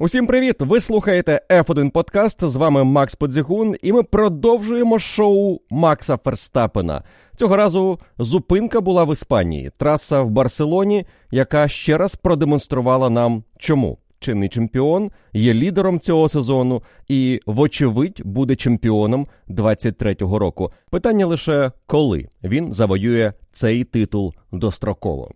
Усім привіт! Ви слухаєте F1 Подкаст. З вами Макс Подзігун, і ми продовжуємо шоу Макса Ферстапена. Цього разу зупинка була в Іспанії, траса в Барселоні, яка ще раз продемонструвала нам, чому чинний чемпіон є лідером цього сезону і, вочевидь, буде чемпіоном 23-го року. Питання лише коли він завоює цей титул достроково.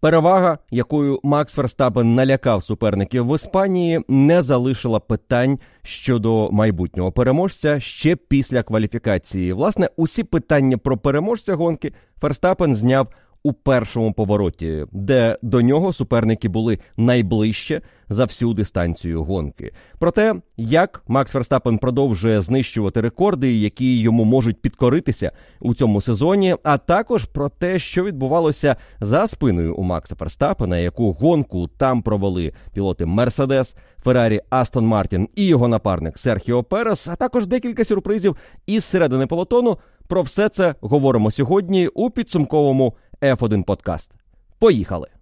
Перевага, якою Макс Ферстапен налякав суперників в Іспанії, не залишила питань щодо майбутнього переможця ще після кваліфікації. Власне, усі питання про переможця гонки Ферстапен зняв у першому повороті, де до нього суперники були найближче за всю дистанцію гонки. Про те, як Макс Ферстапен продовжує знищувати рекорди, які йому можуть підкоритися у цьому сезоні, а також про те, що відбувалося за спиною у Макса Ферстапена, яку гонку там провели пілоти Мерседес, Феррарі, Астон Мартін і його напарник Серхіо Перес, а також декілька сюрпризів із середини полотону. Про все це говоримо сьогодні у підсумковому F1 Подкаст. Поїхали!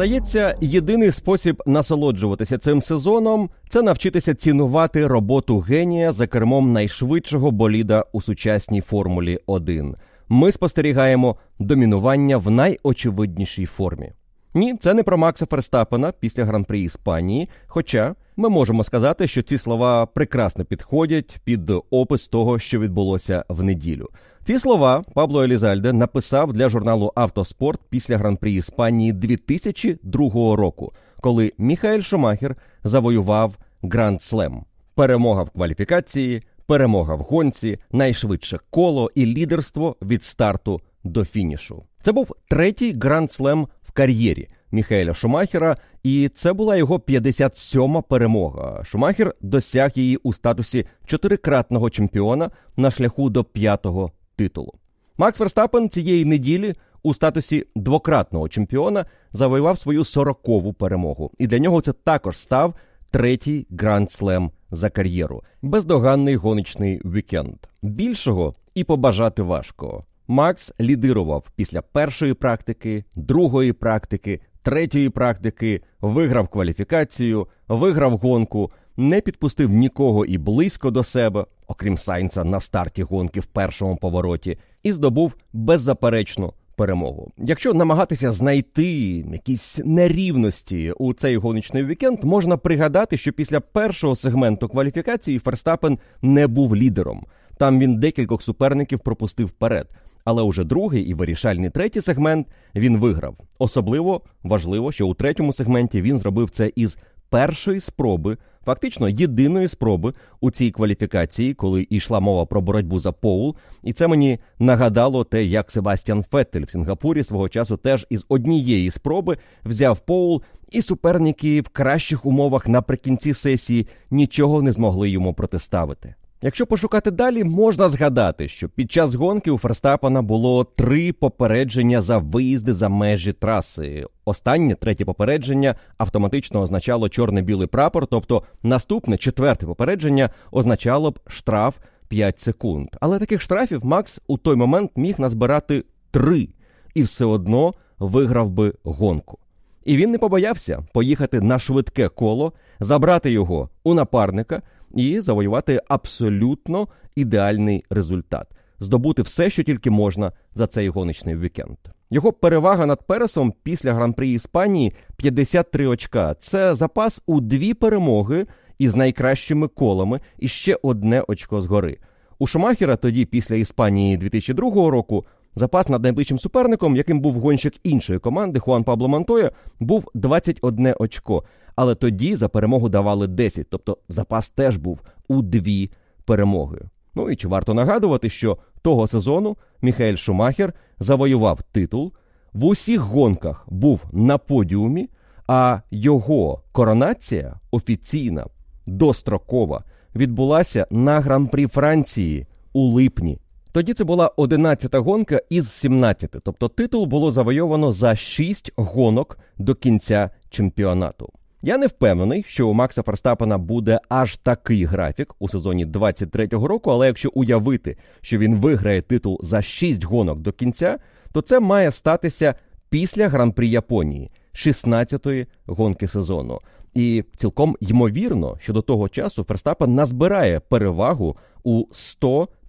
Здається, єдиний спосіб насолоджуватися цим сезоном це навчитися цінувати роботу генія за кермом найшвидшого боліда у сучасній формулі 1. Ми спостерігаємо домінування в найочевиднішій формі. Ні, це не про Макса Ферстапена після гран-при Іспанії. Хоча ми можемо сказати, що ці слова прекрасно підходять під опис того, що відбулося в неділю. Ці слова Пабло Елізальде написав для журналу Автоспорт після гран-при Іспанії 2002 року, коли Міхаель Шумахер завоював Grand Slam. Перемога в кваліфікації, перемога в гонці, найшвидше коло і лідерство від старту до фінішу. Це був третій Grand Slam в кар'єрі Міхаеля Шумахера, і це була його 57-ма перемога. Шумахер досяг її у статусі чотирикратного чемпіона на шляху до п'ятого титулу. Макс Ферстаппен цієї неділі у статусі двократного чемпіона завоював свою сорокову перемогу, і для нього це також став третій гранд слем за кар'єру. Бездоганний гоночний вікенд. Більшого і побажати важко. Макс лідирував після першої практики, другої практики, третьої практики, виграв кваліфікацію, виграв гонку, не підпустив нікого і близько до себе, окрім Сайнца на старті гонки в першому повороті, і здобув беззаперечну перемогу. Якщо намагатися знайти якісь нерівності у цей гоночний вікенд, можна пригадати, що після першого сегменту кваліфікації Ферстапен не був лідером. Там він декількох суперників пропустив вперед. Але уже другий і вирішальний третій сегмент він виграв. Особливо важливо, що у третьому сегменті він зробив це із першої спроби, фактично єдиної спроби у цій кваліфікації, коли йшла мова про боротьбу за Поул. І це мені нагадало те, як Себастьян Феттель в Сінгапурі свого часу теж із однієї спроби взяв Поул, і суперники в кращих умовах наприкінці сесії нічого не змогли йому протиставити. Якщо пошукати далі, можна згадати, що під час гонки у Ферстапана було три попередження за виїзди за межі траси. Останнє третє попередження автоматично означало чорно-білий прапор, тобто наступне четверте попередження означало б штраф 5 секунд. Але таких штрафів Макс у той момент міг назбирати три і все одно виграв би гонку. І він не побоявся поїхати на швидке коло, забрати його у напарника і завоювати абсолютно ідеальний результат, здобути все, що тільки можна за цей гоночний вікенд. Його перевага над Пересом після гран-при Іспанії 53 очка. Це запас у дві перемоги із найкращими колами і ще одне очко згори. У Шумахера тоді, після Іспанії 2002 року, запас над найближчим суперником, яким був гонщик іншої команди Хуан Пабло Монтоя, був 21 очко. Але тоді за перемогу давали 10, тобто запас теж був у дві перемоги. Ну і чи варто нагадувати, що того сезону Міхаель Шумахер завоював титул, в усіх гонках був на подіумі, а його коронація офіційна, дострокова, відбулася на гран-прі Франції у липні. Тоді це була 11-та гонка із 17, тобто титул було завойовано за 6 гонок до кінця чемпіонату. Я не впевнений, що у Макса Ферстапена буде аж такий графік у сезоні 23-го року, але якщо уявити, що він виграє титул за 6 гонок до кінця, то це має статися після гран-прі Японії, 16-ї гонки сезону. І цілком ймовірно, що до того часу Ферстапен назбирає перевагу у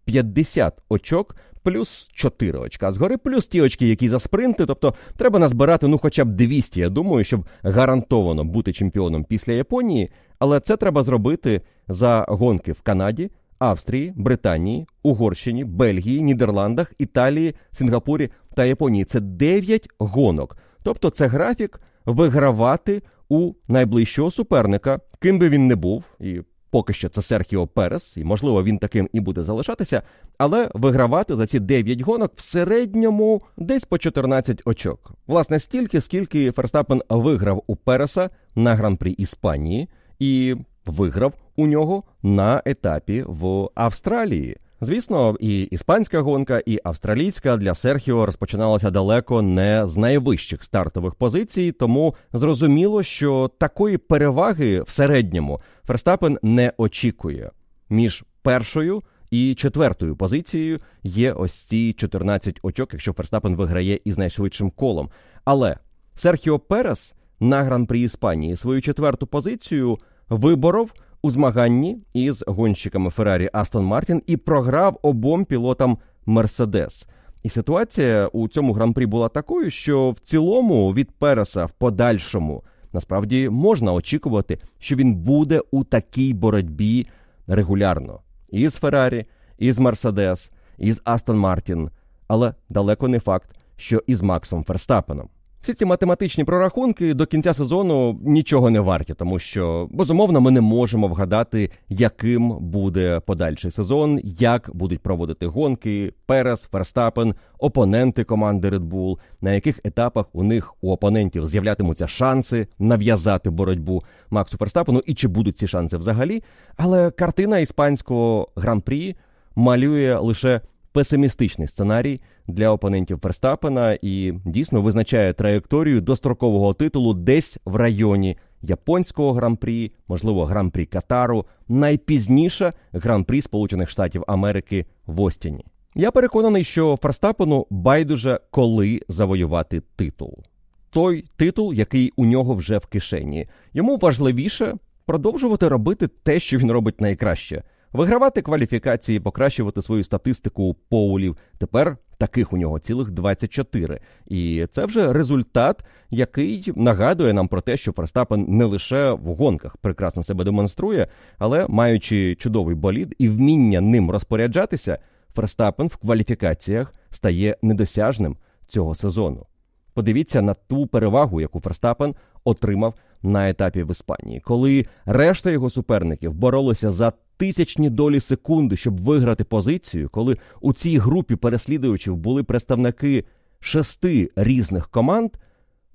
150 очок. Плюс 4 очка згори, плюс ті очки, які за спринти. Тобто треба назбирати ну хоча б 200, я думаю, щоб гарантовано бути чемпіоном після Японії. Але це треба зробити за гонки в Канаді, Австрії, Британії, Угорщині, Бельгії, Нідерландах, Італії, Сингапурі та Японії. Це 9 гонок. Тобто, це графік вигравати у найближчого суперника, ким би він не був, і поки що це Серхіо Перес, і можливо він таким і буде залишатися, але вигравати за ці 9 гонок в середньому десь по 14 очок. Власне, стільки, скільки Ферстапен виграв у Переса на гран-прі Іспанії і виграв у нього на етапі в Австралії. Звісно, і іспанська гонка, і австралійська для Серхіо розпочиналася далеко не з найвищих стартових позицій, тому зрозуміло, що такої переваги в середньому Ферстапен не очікує. Між першою і четвертою позицією є ось ці 14 очок, якщо Ферстапен виграє із найшвидшим колом. Але Серхіо Перес на гран-прі Іспанії свою четверту позицію виборов у змаганні із гонщиками Феррарі Астон Мартін і програв обом пілотам Мерседес. І ситуація у цьому гран-прі була такою, що в цілому від Переса в подальшому насправді можна очікувати, що він буде у такій боротьбі регулярно із Феррарі, із Мерседес, із Астон Мартін, але далеко не факт, що із Максом Ферстапеном. Всі ці математичні прорахунки до кінця сезону нічого не варті, тому що безумовно ми не можемо вгадати, яким буде подальший сезон, як будуть проводити гонки, Перес, Ферстапен, опоненти команди Red Bull, на яких етапах у них у опонентів з'являтимуться шанси нав'язати боротьбу Максу Ферстапену, і чи будуть ці шанси взагалі. Але картина іспанського гран-прі малює лише песимістичний сценарій для опонентів Ферстапена і дійсно визначає траєкторію дострокового титулу десь в районі японського гран-прі, можливо, гран-прі Катару, найпізніше гран-прі Сполучених Штатів Америки в Остіні. Я переконаний, що Ферстапену байдуже коли завоювати титул. Той титул, який у нього вже в кишені. Йому важливіше продовжувати робити те, що він робить найкраще вигравати кваліфікації, покращувати свою статистику поулів. Тепер таких у нього цілих 24. І це вже результат, який нагадує нам про те, що Ферстапен не лише в гонках прекрасно себе демонструє, але маючи чудовий болід і вміння ним розпоряджатися, Ферстапен в кваліфікаціях стає недосяжним цього сезону. Подивіться на ту перевагу, яку Ферстапен отримав на етапі в Іспанії, коли решта його суперників боролися за тисячні долі секунди, щоб виграти позицію, коли у цій групі переслідувачів були представники шести різних команд,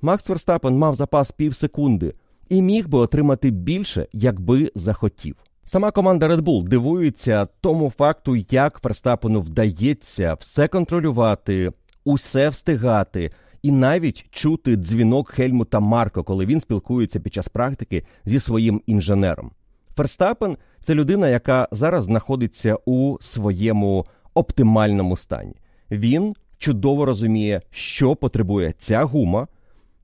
Макс Верстапен мав запас пів секунди і міг би отримати більше, якби захотів. Сама команда Red Bull дивується тому факту, як Ферстапену вдається все контролювати, усе встигати. І навіть чути дзвінок Хельмута Марко, коли він спілкується під час практики зі своїм інженером. Ферстапен це людина, яка зараз знаходиться у своєму оптимальному стані. Він чудово розуміє, що потребує ця гума,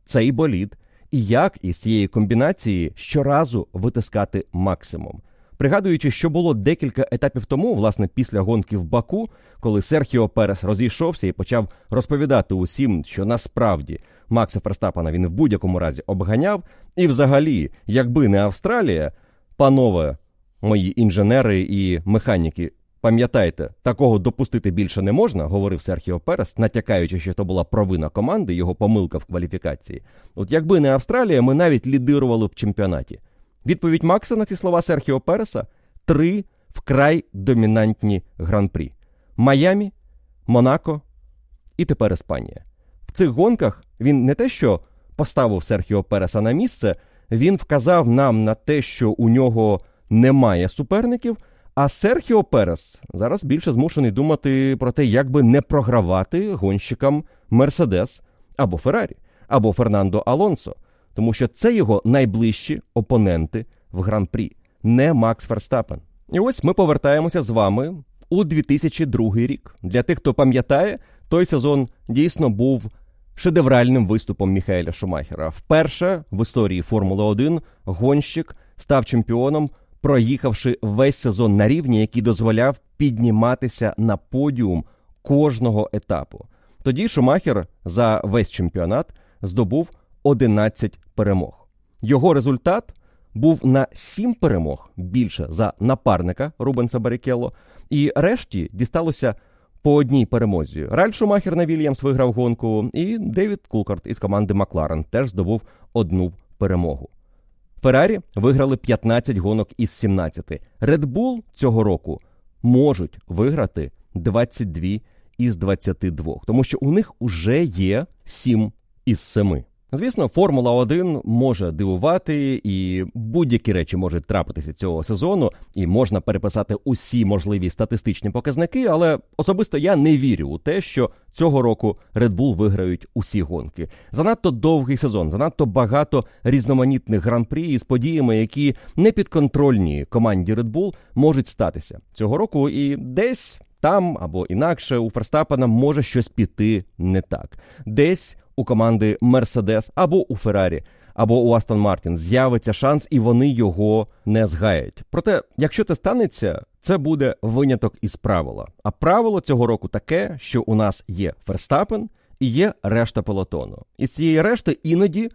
цей болід, і як із цієї комбінації щоразу витискати максимум. Пригадуючи, що було декілька етапів тому, власне, після гонки в Баку, коли Серхіо Перес розійшовся і почав розповідати усім, що насправді Макса Ферстапана він в будь-якому разі обганяв, і взагалі, якби не Австралія, панове мої інженери і механіки. Пам'ятайте, такого допустити більше не можна, говорив Серхіо Перес, натякаючи, що то була провина команди, його помилка в кваліфікації. От якби не Австралія, ми навіть лідирували в чемпіонаті. Відповідь Макса на ці слова Серхіо Переса три вкрай домінантні гран-прі: Майамі, Монако і тепер Іспанія. В цих гонках він не те, що поставив Серхіо Переса на місце, він вказав нам на те, що у нього немає суперників. А Серхіо Перес зараз більше змушений думати про те, як би не програвати гонщикам Мерседес або Феррарі, або Фернандо Алонсо, тому що це його найближчі опоненти в гран-прі, не Макс Ферстапен. І ось ми повертаємося з вами у 2002 рік. Для тих, хто пам'ятає, той сезон дійсно був шедевральним виступом Міхаеля Шумахера. Вперше в історії Формули 1 гонщик став чемпіоном, проїхавши весь сезон на рівні, який дозволяв підніматися на подіум кожного етапу. Тоді Шумахер за весь чемпіонат здобув 11 перемог. Його результат був на 7 перемог більше за напарника Рубенса Барікелло, і решті дісталося по одній перемозі. Ральф Шумахер на Вільямс виграв гонку, і Девід Култхард із команди Макларен теж здобув одну перемогу. Феррарі виграли 15 гонок із 17. Red Bull цього року можуть виграти 22 із 22, тому що у них уже є 7 із 7. Звісно, Формула 1 може дивувати, і будь-які речі можуть трапитися цього сезону, і можна переписати усі можливі статистичні показники. Але особисто я не вірю у те, що цього року Red Bull виграють усі гонки. Занадто довгий сезон, занадто багато різноманітних гран-прі із подіями, які не підконтрольні команді Red Bull можуть статися цього року, і десь. Там або інакше у Ферстапена може щось піти не так. Десь у команди Мерседес або у Феррарі, або у Астон Мартін з'явиться шанс, і вони його не згаять. Проте, якщо це станеться, це буде виняток із правила. А правило цього року таке, що у нас є Ферстапен і є решта пелотону. І з цієї решти іноді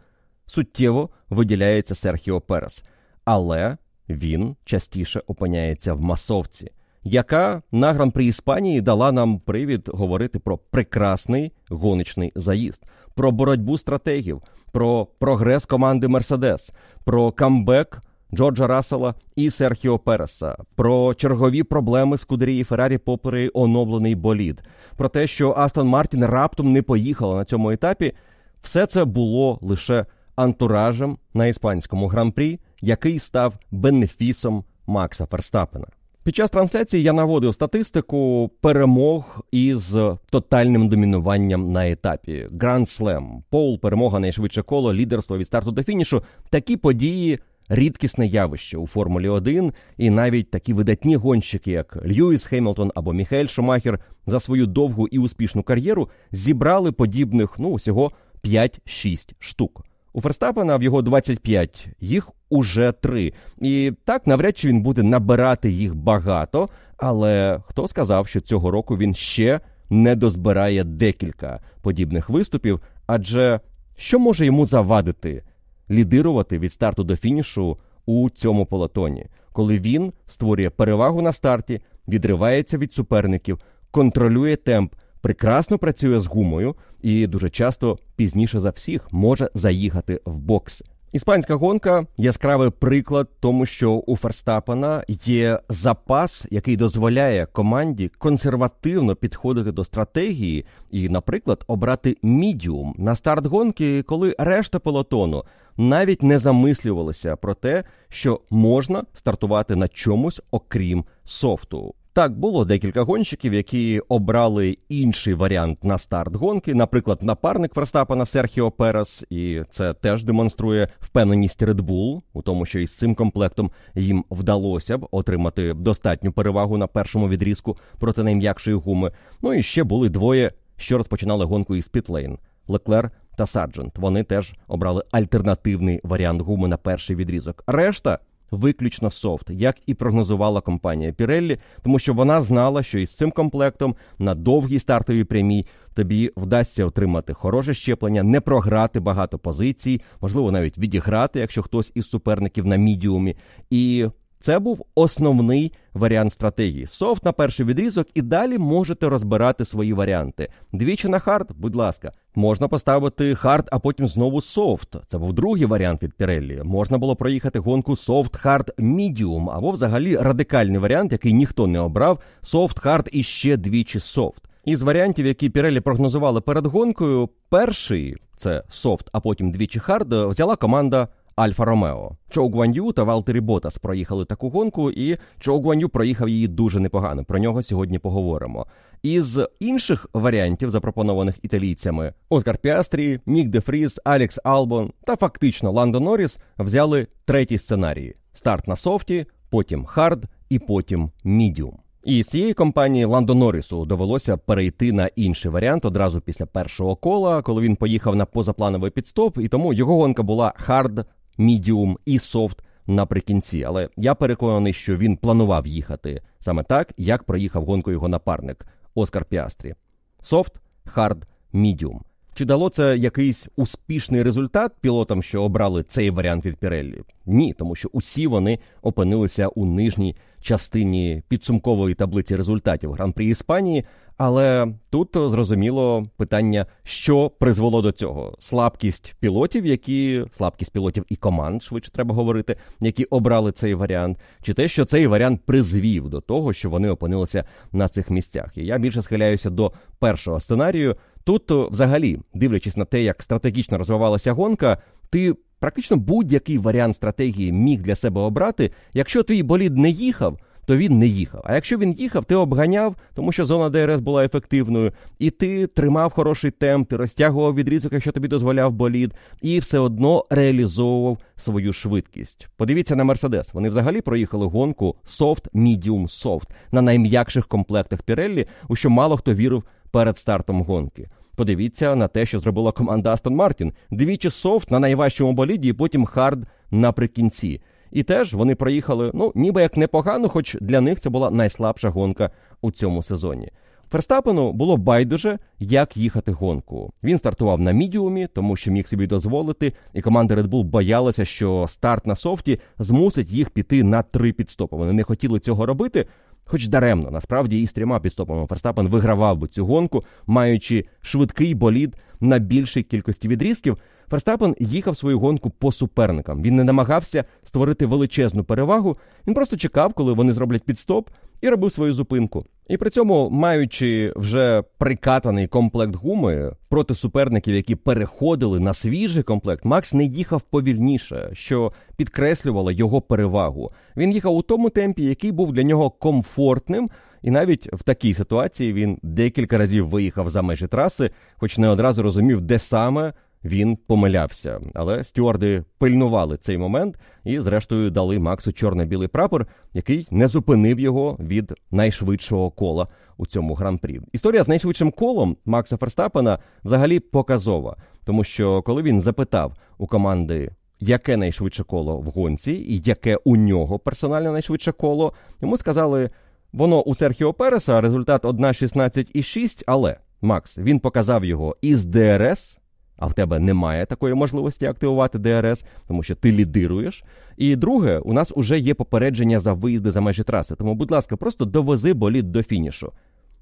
суттєво виділяється Серхіо Перес, але він частіше опиняється в масовці яка на гран-при Іспанії дала нам привід говорити про прекрасний гоночний заїзд, про боротьбу стратегів, про прогрес команди Мерседес, про камбек Джорджа Рассела і Серхіо Переса, про чергові проблеми Скудерії Феррарі попри оновлений болід, про те, що Астон Мартін раптом не поїхала на цьому етапі. Все це було лише антуражем на іспанському гран-прі, який став бенефісом Макса Ферстапена. Під час трансляції я наводив статистику перемог із тотальним домінуванням на етапі. Grand Slam, pole, перемога найшвидше коло, лідерство від старту до фінішу. Такі події рідкісне явище у Формулі 1, і навіть такі видатні гонщики, як Льюіс Хемілтон або Міхаель Шумахер, за свою довгу і успішну кар'єру зібрали подібних ну всього 5-6 штук. У Ферстаппена в його 25, їх уже три. І так навряд чи він буде набирати їх багато. Але хто сказав, що цього року він ще не дозбирає декілька подібних виступів? Адже що може йому завадити лідирувати від старту до фінішу у цьому полотоні, коли він створює перевагу на старті, відривається від суперників, контролює темп, прекрасно працює з гумою і дуже часто пізніше за всіх може заїхати в бокси. Іспанська гонка яскравий приклад тому, що у Ферстапена є запас, який дозволяє команді консервативно підходити до стратегії і, наприклад, обрати мідіум на старт гонки, коли решта пелотону навіть не замислювалися про те, що можна стартувати на чомусь окрім софту. Так, було декілька гонщиків, які обрали інший варіант на старт гонки, наприклад, напарник Верстапена Серхіо Перес, і це теж демонструє впевненість Red Bull у тому, що із цим комплектом їм вдалося б отримати достатню перевагу на першому відрізку проти найм'якшої гуми. Ну і ще були двоє, що розпочинали гонку із піт-лейн Леклер та Сарджент. Вони теж обрали альтернативний варіант гуми на перший відрізок. Решта виключно soft, як і прогнозувала компанія Pirelli, тому що вона знала, що із цим комплектом на довгій стартовій прямій тобі вдасться отримати хороше зчеплення, не програти багато позицій, можливо, навіть відіграти, якщо хтось із суперників на мідіумі. І це був основний варіант стратегії. Soft на перший відрізок, і далі можете розбирати свої варіанти. Двічі на hard, будь ласка, можна поставити hard, а потім знову soft. Це був другий варіант від Pirelli. Можна було проїхати гонку soft, hard, medium, або взагалі радикальний варіант, який ніхто не обрав: soft, hard і ще двічі soft. Із варіантів, які Pirelli прогнозували перед гонкою, перший це soft, а потім двічі hard, взяла команда Альфа Ромео. Чоу Гуан'ю та Валтері Ботас проїхали таку гонку, і Чоу Гуан'ю проїхав її дуже непогано. Про нього сьогодні поговоримо. Із інших варіантів, запропонованих італійцями, Оскар Піастрі, Нік Де Фріз, Алекс Албон та фактично Ландо Норріс взяли третій сценарій: старт на soft і, потім hard і потім мідіум. І з цієї компанії Ландо Норрісу довелося перейти на інший варіант одразу після першого кола, коли він поїхав на позаплановий піт-стоп, і тому його гонка була hard, medium і soft наприкінці. Але я переконаний, що він планував їхати саме так, як проїхав гонку його напарник Оскар Піастрі. Soft, hard, medium. Чи дало це якийсь успішний результат пілотам, що обрали цей варіант від Піреллі? Ні, тому що усі вони опинилися у нижній частині підсумкової таблиці результатів гран-прі Іспанії. Але тут зрозуміло питання, що призвело до цього: слабкість пілотів, які слабкість пілотів і команд, швидше треба говорити, які обрали цей варіант, чи те, що цей варіант призвів до того, що вони опинилися на цих місцях. І я більше схиляюся до першого сценарію. Тут, взагалі, дивлячись на те, як стратегічно розвивалася гонка, ти практично будь-який варіант стратегії міг для себе обрати. Якщо твій болід не їхав, то він не їхав. А якщо він їхав, ти обганяв, тому що зона ДРС була ефективною, і ти тримав хороший темп, ти розтягував відрізок, якщо тобі дозволяв болід, і все одно реалізовував свою швидкість. Подивіться на Мерседес. Вони взагалі проїхали гонку софт, мідіум, софт на найм'якших комплектах Піреллі, у що мало хто вірив перед стартом гонки. Подивіться на те, що зробила команда Астон Мартін. Двічі софт на найважчому боліді, і потім хард наприкінці. І теж вони проїхали, ну ніби як непогано, хоч для них це була найслабша гонка у цьому сезоні. Ферстапену було байдуже, як їхати гонку. Він стартував на мідіумі, тому що міг собі дозволити, і команда Red Bull боялася, що старт на софті змусить їх піти на три пітстопи. Вони не хотіли цього робити, хоч даремно. Насправді і з трьома підстопами Ферстапен вигравав би цю гонку, маючи швидкий болід на більшій кількості відрізків. Ферстапен їхав свою гонку по суперникам. Він не намагався створити величезну перевагу. Він просто чекав, коли вони зроблять підстоп, і робив свою зупинку. І при цьому, маючи вже прикатаний комплект гуми проти суперників, які переходили на свіжий комплект, Макс не їхав повільніше, що підкреслювало його перевагу. Він їхав у тому темпі, який був для нього комфортним. І навіть в такій ситуації він декілька разів виїхав за межі траси, хоч не одразу розумів, де саме він помилявся. Але стюарди пильнували цей момент і, зрештою, дали Максу чорно-білий прапор, який не зупинив його від найшвидшого кола у цьому гран-прі. Історія з найшвидшим колом Макса Ферстапена взагалі показова, тому що коли він запитав у команди. Яке найшвидше коло в гонці, і яке у нього персональне найшвидше коло, йому сказали, воно у Серхіо Переса результат 1.16,6, але Макс він показав його із ДРС а в тебе немає такої можливості активувати ДРС, тому що ти лідируєш. І друге, у нас вже є попередження за виїзди за межі траси. Тому, будь ласка, просто довези болід до фінішу.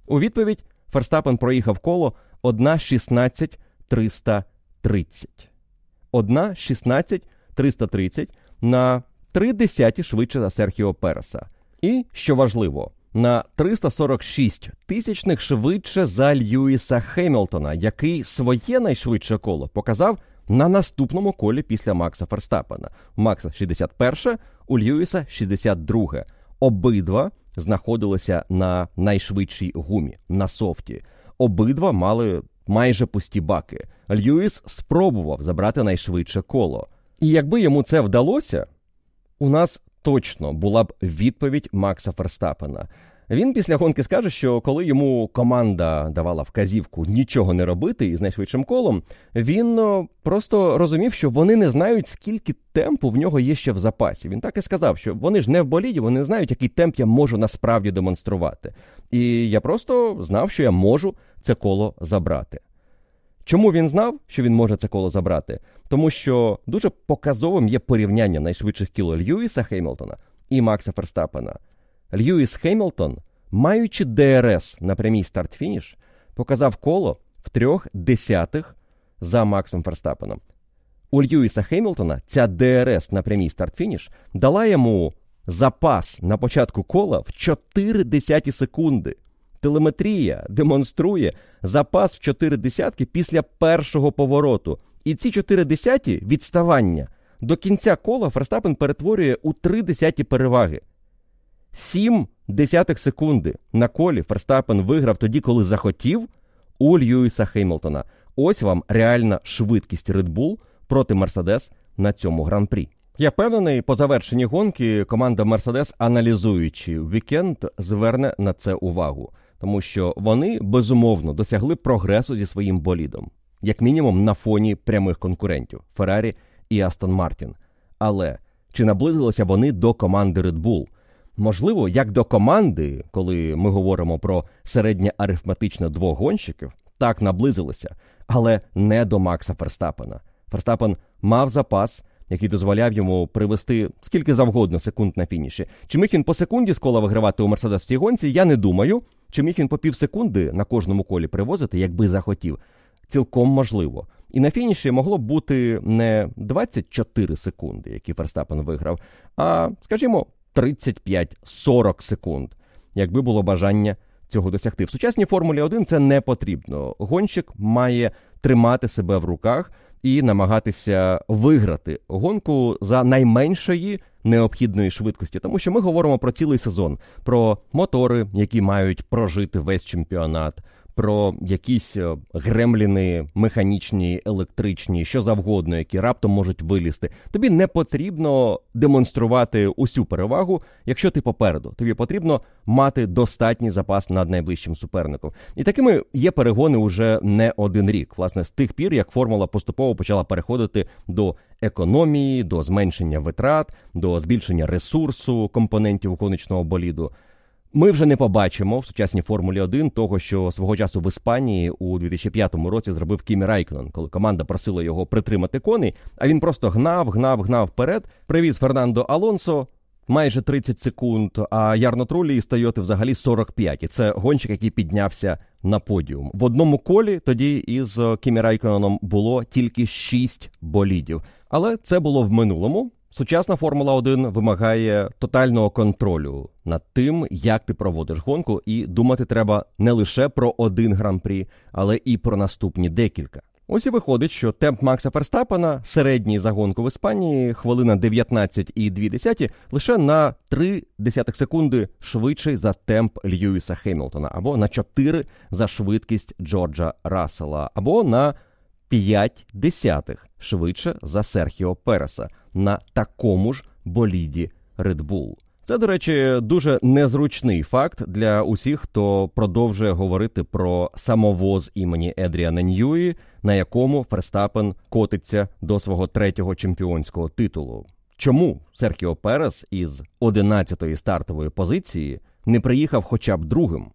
У відповідь Ферстапен проїхав коло 1.16.330. 1.16.330 на 3 десяті швидше за Серхіо Переса. І що важливо, на 346 тисячних швидше за Льюіса Хемілтона, який своє найшвидше коло показав на наступному колі після Макса Ферстапена. Макса 61, у Льюіса 62. Обидва знаходилися на найшвидшій гумі на софті. Обидва мали майже пусті баки. Льюіс спробував забрати найшвидше коло. І якби йому це вдалося, у нас точно була б відповідь Макса Ферстапена. Він після гонки скаже, що коли йому команда давала вказівку нічого не робити із найшвидшим колом, він просто розумів, що вони не знають, скільки темпу в нього є ще в запасі. Він так і сказав, що вони ж не в боліді, вони не знають, який темп я можу насправді демонструвати. І я просто знав, що я можу це коло забрати. Чому він знав, що він може це коло забрати? Тому що дуже показовим є порівняння найшвидших кіл Льюіса Хеймлтона і Макса Ферстапена. Льюіс Хеймлтон, маючи ДРС на прямій старт-фініш, показав коло в трьох десятих за Максом Ферстапеном. У Льюіса Хеймлтона ця ДРС на прямій старт-фініш дала йому запас на початку кола в 4 десяті секунди. Телеметрія демонструє запас в 4 десятки після першого повороту. І ці 4 десяті відставання до кінця кола Ферстапен перетворює у 3 десяті переваги. 7 десятих секунди на колі Ферстапен виграв тоді, коли захотів у Льюіса Хеймлтона. Ось вам реальна швидкість Red Bull проти Мерседес на цьому гран-прі. Я впевнений, по завершенні гонки команда Мерседес, аналізуючи вікенд, зверне на це увагу, тому що вони безумовно досягли прогресу зі своїм болідом, як мінімум на фоні прямих конкурентів Феррарі і Астон Мартін. Але чи наблизилися вони до команди Red Bull? Можливо, як до команди, коли ми говоримо про середнє арифметичне двох гонщиків, так наблизилися, але не до Макса Ферстапена. Ферстапен мав запас, який дозволяв йому привести скільки завгодно секунд на фініші. Чи міг він по секунді з кола вигравати у Мерседес в цій гонці? Я не думаю. Чи міг він по пів секунди на кожному колі привозити, якби захотів? Цілком можливо. І на фініші могло б бути не 24 секунди, які Ферстапен виграв, а, скажімо, 35-40 секунд, якби було бажання цього досягти. В сучасній Формулі 1 це не потрібно. Гонщик має тримати себе в руках і намагатися виграти гонку за найменшої необхідної швидкості, тому що ми говоримо про цілий сезон, про мотори, які мають прожити весь чемпіонат, про якісь е, гремліни механічні, електричні, що завгодно, які раптом можуть вилізти. Тобі не потрібно демонструвати усю перевагу, якщо ти попереду. Тобі потрібно мати достатній запас над найближчим суперником. І такими є перегони уже не один рік. Власне, з тих пір, як формула поступово почала переходити до економії, до зменшення витрат, до збільшення ресурсу компонентів гоночного боліду. Ми вже не побачимо в сучасній Формулі 1 того, що свого часу в Іспанії у 2005 році зробив Кімі Райкнон, коли команда просила його притримати коней, а він просто гнав, гнав, гнав вперед. Привіз Фернандо Алонсо. Майже 30 секунд, а Ярно Трулі із Тойоти взагалі 45. І це гонщик, який піднявся на подіум. В одному колі тоді із Кімі Райконом було тільки 6 болідів. Але це було в минулому. Сучасна Формула 1 вимагає тотального контролю над тим, як ти проводиш гонку, і думати треба не лише про один гран-прі, але і про наступні декілька. Ось і виходить, що темп Макса Ферстапена, середній за гонку в Іспанії, хвилина 19,2, лише на 3 десятих секунди швидший за темп Льюіса Хемілтона, або на 4 за швидкість Джорджа Рассела, або на 5 десятих швидше за Серхіо Переса на такому ж боліді Red Bull. Це, до речі, дуже незручний факт для усіх, хто продовжує говорити про самовоз імені Едріана Ньюї, на якому Ферстапен котиться до свого третього чемпіонського титулу. Чому Серхіо Перес із 11-ї стартової позиції не приїхав хоча б другим?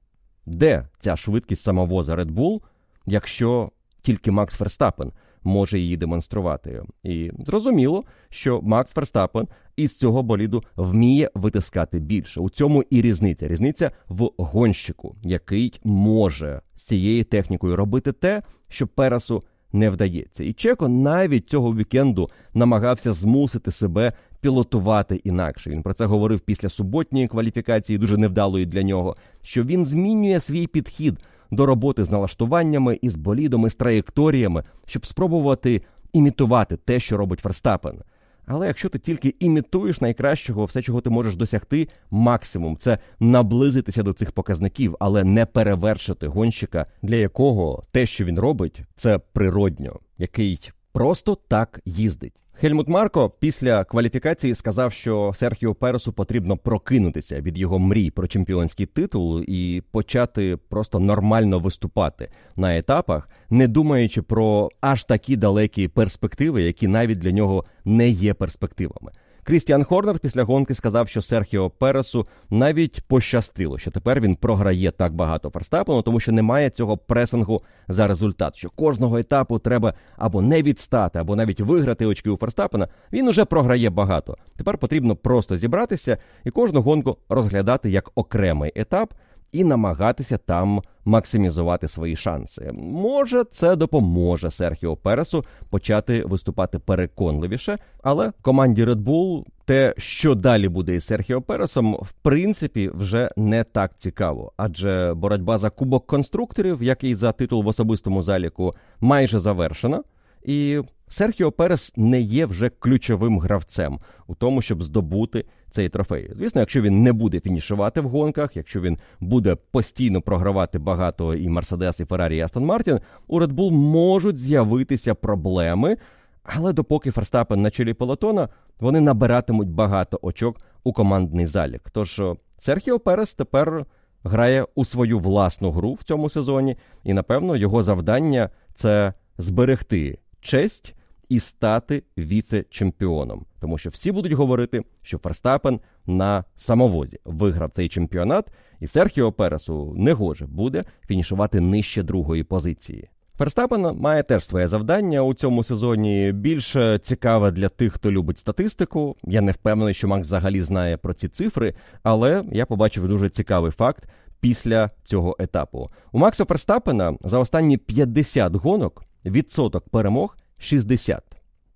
Де ця швидкість самовоза Red Bull, якщо тільки Макс Ферстапен може її демонструвати. І зрозуміло, що Макс Ферстапен із цього боліду вміє витискати більше. У цьому і різниця. Різниця в гонщику, який може з цією технікою робити те, що Пересу не вдається. І Чеко навіть цього вікенду намагався змусити себе пілотувати інакше. Він про це говорив після суботньої кваліфікації, дуже невдалої для нього. Що він змінює свій підхід до роботи з налаштуваннями, із болідами, з траєкторіями, щоб спробувати імітувати те, що робить Верстапен. Але якщо ти тільки імітуєш найкращого, все, чого ти можеш досягти, максимум це наблизитися до цих показників, але не перевершити гонщика, для якого те, що він робить, це природньо, який просто так їздить. Хельмут Марко після кваліфікації сказав, що Серхіо Пересу потрібно прокинутися від його мрій про чемпіонський титул і почати просто нормально виступати на етапах, не думаючи про аж такі далекі перспективи, які навіть для нього не є перспективами. Крістіан Хорнер після гонки сказав, що Серхіо Пересу навіть пощастило, що тепер він програє так багато Ферстапену, тому що немає цього пресингу за результат. Що кожного етапу треба або не відстати, або навіть виграти очки у Ферстапена. Він уже програє багато. Тепер потрібно просто зібратися і кожну гонку розглядати як окремий етап і намагатися там максимізувати свої шанси. Може, це допоможе Серхіо Пересу почати виступати переконливіше, але команді Red Bull те, що далі буде із Серхіо Пересом, в принципі, вже не так цікаво, адже боротьба за кубок конструкторів, як і за титул в особистому заліку, майже завершена. І Серхіо Перес не є вже ключовим гравцем у тому, щоб здобути цей трофей. Звісно, якщо він не буде фінішувати в гонках, якщо він буде постійно програвати багато і Мерседес, і Феррарі, і Астон Мартін, у Red Bull можуть з'явитися проблеми. Але допоки Ферстапен на чолі пелотона, вони набиратимуть багато очок у командний залік. Тож Серхіо Перес тепер грає у свою власну гру в цьому сезоні, і напевно його завдання це зберегти честь і стати віце-чемпіоном, тому що всі будуть говорити, що Ферстапен на самовозі виграв цей чемпіонат, і Серхіо Пересу негоже буде фінішувати нижче другої позиції. Ферстапен має теж своє завдання у цьому сезоні. Більш цікаве для тих, хто любить статистику. Я не впевнений, що Макс взагалі знає про ці цифри, але я побачив дуже цікавий факт після цього етапу. У Макса Ферстапена за останні 50 гонок відсоток перемог 60.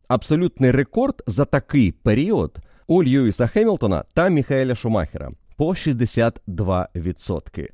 Абсолютний рекорд за такий період у Льюіса Хемілтона та Міхаеля Шумахера по 62%.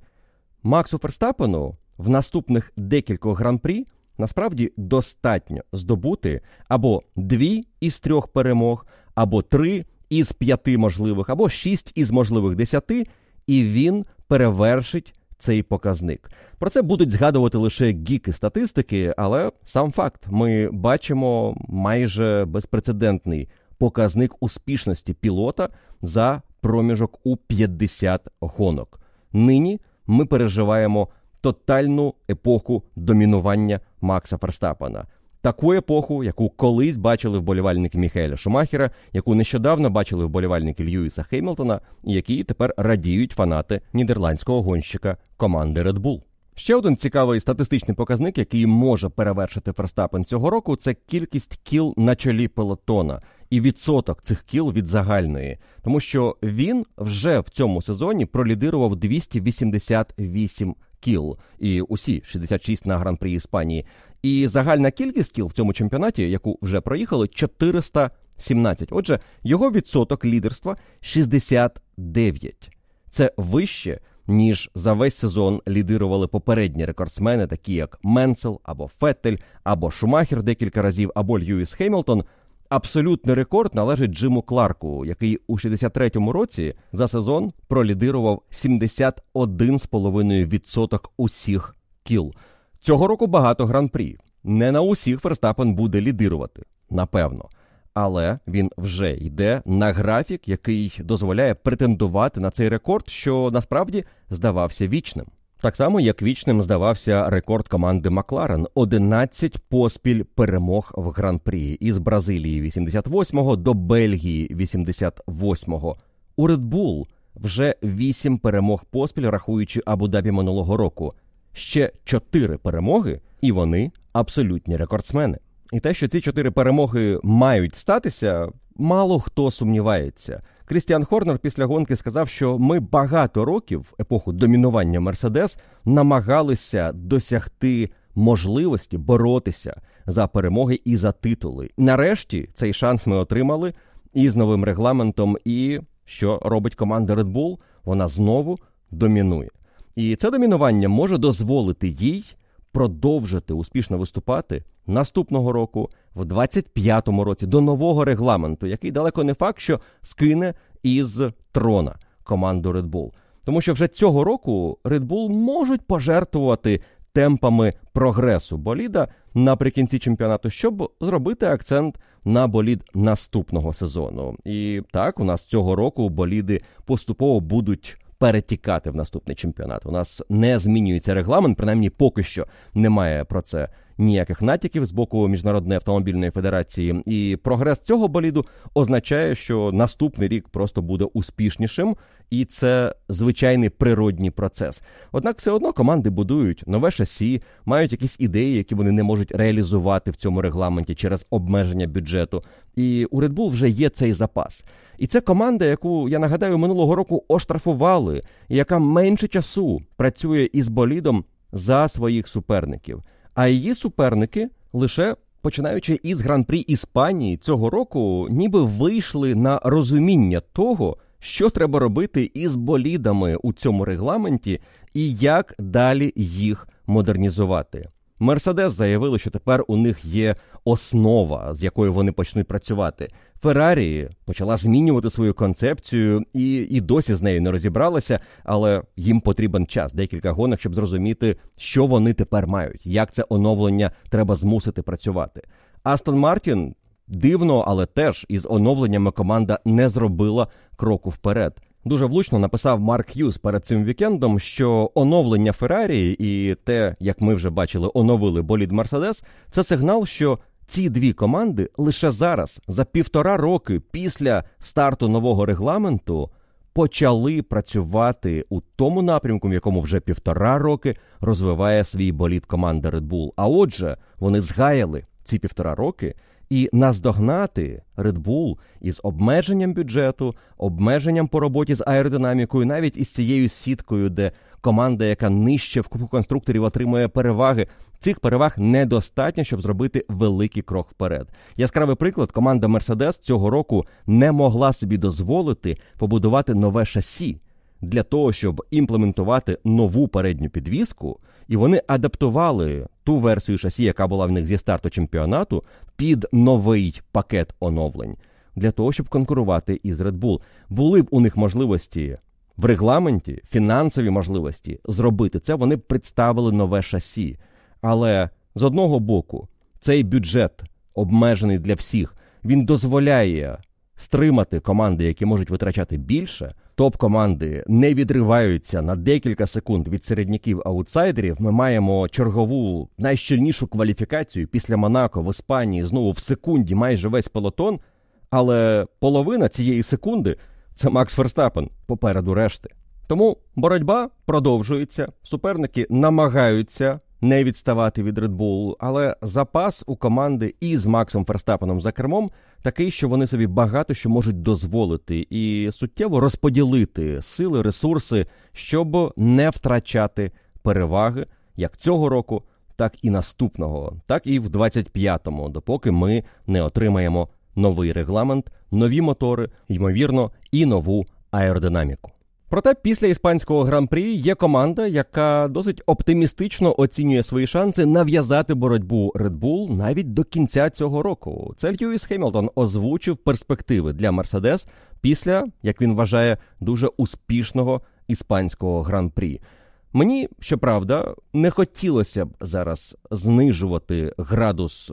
Максу Ферстапену в наступних декількох гран-прі насправді достатньо здобути або дві із трьох перемог, або три із п'яти можливих, або шість із можливих десяти, і він перевершить цей показник. Про це будуть згадувати лише гіки статистики, але сам факт: ми бачимо майже безпрецедентний показник успішності пілота за проміжок у 50 гонок. Нині ми переживаємо тотальну епоху домінування Макса Ферстапена таку епоху, яку колись бачили вболівальники Міхеля Шумахера, яку нещодавно бачили вболівальники Льюіса Хеймлтона, і які тепер радіють фанати нідерландського гонщика команди Red Bull. Ще один цікавий статистичний показник, який може перевершити Ферстапен цього року, це кількість кіл на чолі пелотона і відсоток цих кіл від загальної, тому що він вже в цьому сезоні пролідирував 288 кіл, і усі 66 на гран-прі Іспанії. І загальна кількість кіл в цьому чемпіонаті, яку вже проїхали, 417. Отже, його відсоток лідерства 69. Це вище, ніж за весь сезон лідирували попередні рекордсмени, такі як Менцел або Феттель, або Шумахер декілька разів, або Льюіс Хеймлтон. Абсолютний рекорд належить Джиму Кларку, який у 63-му році за сезон пролідирував 71,5% усіх кіл. Цього року багато гран-прі. Не на усіх Ферстапен буде лідирувати, напевно. Але він вже йде на графік, який дозволяє претендувати на цей рекорд, що насправді здавався вічним. Так само, як вічним здавався рекорд команди Макларен 11 поспіль перемог в гран-прі із Бразилії 88-го до Бельгії 88-го. У Red Bull вже 8 перемог поспіль, рахуючи Абу-Дабі минулого року ще чотири перемоги, і вони абсолютні рекордсмени. І те, що ці чотири перемоги мають статися, мало хто сумнівається. Крістіан Хорнер після гонки сказав, що ми багато років, епоху домінування Мерседес, намагалися досягти можливості боротися за перемоги і за титули. Нарешті цей шанс ми отримали і з новим регламентом. І що робить команда Red Bull? Вона знову домінує. І це домінування може дозволити їй продовжити успішно виступати наступного року, в 25-му році, до нового регламенту, який далеко не факт, що скине із трона команду Red Bull. Тому що вже цього року Red Bull можуть пожертвувати темпами прогресу боліда наприкінці чемпіонату, щоб зробити акцент на болід наступного сезону. І так, у нас цього року боліди поступово будуть перетікати в наступний чемпіонат. У нас не змінюється регламент, принаймні поки що немає про це ніяких натяків з боку міжнародної автомобільної федерації. І прогрес цього боліду означає, що наступний рік просто буде успішнішим, і це звичайний природній процес. Однак, все одно команди будують нове шасі, мають якісь ідеї, які вони не можуть реалізувати в цьому регламенті через обмеження бюджету. І у Red Bull вже є цей запас. І це команда, яку я нагадаю минулого року оштрафували, яка менше часу працює із болідом за своїх суперників. А її суперники лише починаючи із гран-прі Іспанії цього року, ніби вийшли на розуміння того, що треба робити із болідами у цьому регламенті, і як далі їх модернізувати. Мерседес заявили, що тепер у них є основа, з якою вони почнуть працювати. Феррарі почала змінювати свою концепцію і і досі з нею не розібралася, але їм потрібен час, декілька гонок, щоб зрозуміти, що вони тепер мають, як це оновлення треба змусити працювати. Астон Мартін дивно, але теж із оновленнями команда не зробила кроку вперед. Дуже влучно написав Марк Х'юз перед цим вікендом, що оновлення Феррарі і те, як ми вже бачили, оновили болід Мерседес, це сигнал, що ці дві команди лише зараз, за півтора роки після старту нового регламенту, почали працювати у тому напрямку, в якому вже півтора роки розвиває свій болід команда Red Bull. А отже, вони згаяли ці півтора роки. І наздогнати Red Bull із обмеженням бюджету, обмеженням по роботі з аеродинамікою, навіть із цією сіткою, де команда, яка нижче в кубку конструкторів отримує переваги, цих переваг недостатньо, щоб зробити великий крок вперед. Яскравий приклад, команда Mercedes цього року не могла собі дозволити побудувати нове шасі. Для того щоб імплементувати нову передню підвіску, і вони адаптували ту версію шасі, яка була в них зі старту чемпіонату, під новий пакет оновлень для того, щоб конкурувати із Red Bull. Були б у них можливості в регламенті, фінансові можливості зробити це. Вони представили нове шасі. Але з одного боку, цей бюджет обмежений для всіх, він дозволяє стримати команди, які можуть витрачати більше. Топ-команди не відриваються на декілька секунд від середняків аутсайдерів. Ми маємо чергову найщільнішу кваліфікацію після Монако в Іспанії знову в секунді майже весь пелотон. Але половина цієї секунди це Макс Ферстапен попереду решти. Тому боротьба продовжується. Суперники намагаються не відставати від Red Bull, але запас у команди із Максом Ферстапеном за кермом такий, що вони собі багато що можуть дозволити і суттєво розподілити сили, ресурси, щоб не втрачати переваги як цього року, так і наступного, так і в 25-му, допоки ми не отримаємо новий регламент, нові мотори, ймовірно, і нову аеродинаміку. Проте після іспанського гран-прі є команда, яка досить оптимістично оцінює свої шанси нав'язати боротьбу Red Bull навіть до кінця цього року. Це Льюіс Хемілтон озвучив перспективи для Мерседес після, як він вважає, дуже успішного іспанського гран-прі. Мені щоправда не хотілося б зараз знижувати градус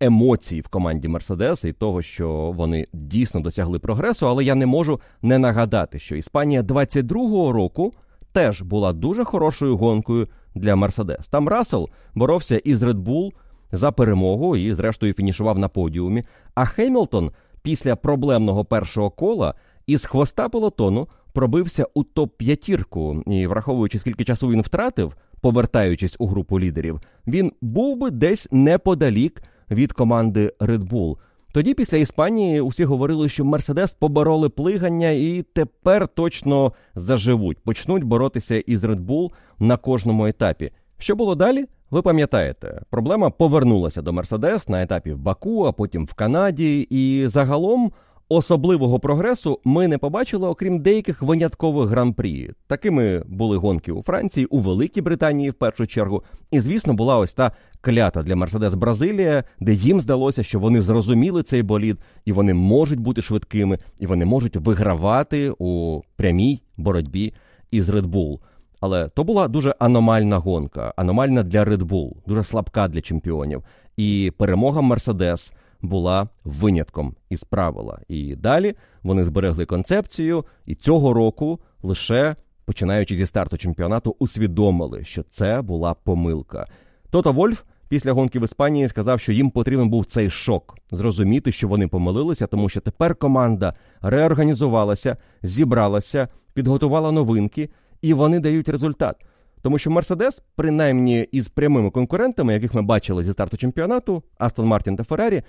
емоцій в команді Мерседес і того, що вони дійсно досягли прогресу, але я не можу не нагадати, що Іспанія 22-го року теж була дуже хорошою гонкою для Мерседес. Там Рассел боровся із Red Bull за перемогу і, зрештою, фінішував на подіумі. А Хемілтон після проблемного першого кола із хвоста пелотону пробився у топ п'ятірку і, враховуючи, скільки часу він втратив, повертаючись у групу лідерів, він був би десь неподалік від команди Red Bull. Тоді, після Іспанії, усі говорили, що Мерседес побороли плигання і тепер точно заживуть, почнуть боротися із Red Bull на кожному етапі. Що було далі? Ви пам'ятаєте, проблема повернулася до Мерседес на етапі в Баку, а потім в Канаді, і загалом Особливого прогресу ми не побачили, окрім деяких виняткових гран-прі. Такими були гонки у Франції, у Великій Британії в першу чергу. І, звісно, була ось та клята для Мерседес Бразилія, де їм здалося, що вони зрозуміли цей болід, і вони можуть бути швидкими, і вони можуть вигравати у прямій боротьбі із Red Bull. Але то була дуже аномальна гонка, аномальна для Red Bull, дуже слабка для чемпіонів. І перемога Мерседес була винятком із правила. І далі вони зберегли концепцію, і цього року лише починаючи зі старту чемпіонату, усвідомили, що це була помилка. Тото Вольф. Після гонки в Іспанії сказав, що їм потрібен був цей шок, зрозуміти, що вони помилилися, тому що тепер команда реорганізувалася, зібралася, підготувала новинки, і вони дають результат. Тому що Мерседес, принаймні із прямими конкурентами, яких ми бачили зі старту чемпіонату, Астон Мартін та Феррарі,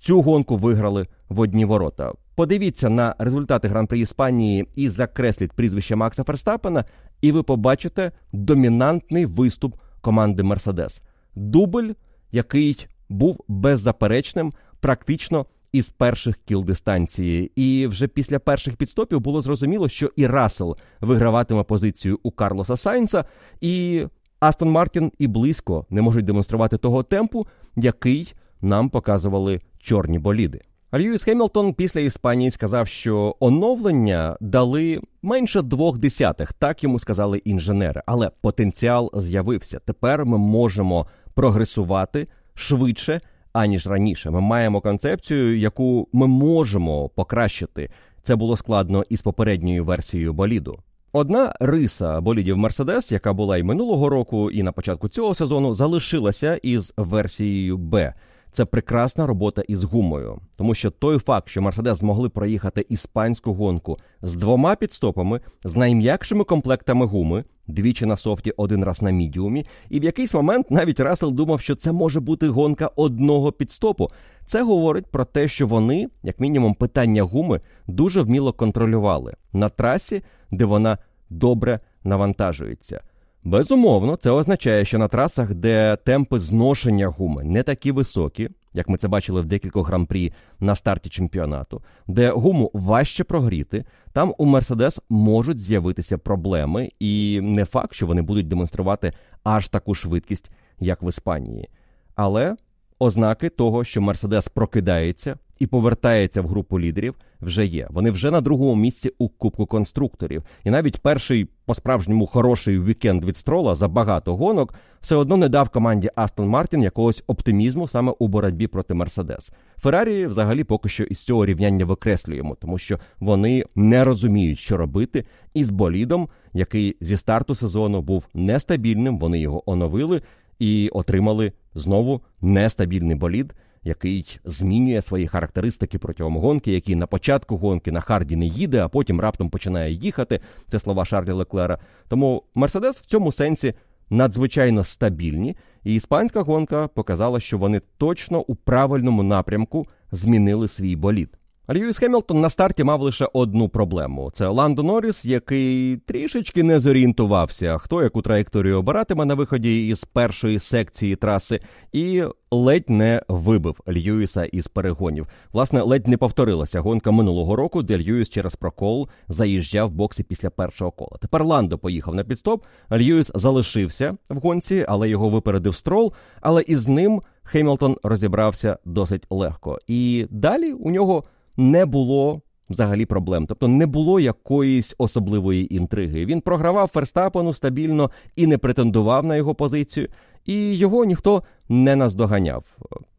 Цю гонку виграли в одні ворота. Подивіться на результати гран-при Іспанії і закресліть прізвище Макса Ферстапена, і ви побачите домінантний виступ команди Мерседес. Дубль, який був беззаперечним, практично із перших кіл дистанції. І вже після перших підстопів було зрозуміло, що і Рассел виграватиме позицію у Карлоса Сайнса, і Астон Мартін і близько не можуть демонструвати того темпу, який нам показували чорні боліди. Льюіс Хемілтон після Іспанії сказав, що оновлення дали менше двох десятих, так йому сказали інженери, але потенціал з'явився. Тепер ми можемо прогресувати швидше аніж раніше. Ми маємо концепцію, яку ми можемо покращити. Це було складно із попередньою версією боліду. Одна риса болідів Мерседес, яка була і минулого року, і на початку цього сезону, залишилася із версією Б. Це прекрасна робота із гумою, тому що той факт, що Мерседес змогли проїхати іспанську гонку з двома підстопами, з найм'якшими комплектами гуми, двічі на софті, один раз на мідіумі, і в якийсь момент навіть Рассел думав, що це може бути гонка одного підстопу. Це говорить про те, що вони, як мінімум, питання гуми дуже вміло контролювали на трасі, де вона добре навантажується. Безумовно, це означає, що на трасах, де темпи зношення гуми не такі високі, як ми це бачили в декількох гран-прі на старті чемпіонату, де гуму важче прогріти, там у Мерседес можуть з'явитися проблеми, і не факт, що вони будуть демонструвати аж таку швидкість, як в Іспанії. Але ознаки того, що Мерседес прокидається і повертається в групу лідерів, вже є. Вони вже на другому місці у Кубку конструкторів. І навіть перший по-справжньому хороший вікенд від строла за багато гонок все одно не дав команді Астон Мартін якогось оптимізму саме у боротьбі проти Мерседес. Феррарі взагалі поки що із цього рівняння викреслюємо, тому що вони не розуміють, що робити із болідом, який зі старту сезону був нестабільним. Вони його оновили і отримали знову нестабільний болід який змінює свої характеристики протягом гонки, який на початку гонки на харді не їде, а потім раптом починає їхати. Це слова Шарлі Леклера. Тому Мерседес в цьому сенсі надзвичайно стабільні, і іспанська гонка показала, що вони точно у правильному напрямку змінили свій болід. Льюіс Хемілтон на старті мав лише одну проблему: це Ландо Норріс, який трішечки не зорієнтувався, хто яку траєкторію обиратиме на виході із першої секції траси, і ледь не вибив Льюіса із перегонів. Власне, ледь не повторилася гонка минулого року, де Льюіс через прокол заїжджав в боксі після першого кола. Тепер Ландо поїхав на підстоп. Льюіс залишився в гонці, але його випередив строл. Але із ним Хемілтон розібрався досить легко. І далі у нього не було взагалі проблем. Тобто не було якоїсь особливої інтриги. Він програвав Ферстапену стабільно і не претендував на його позицію, і його ніхто не наздоганяв.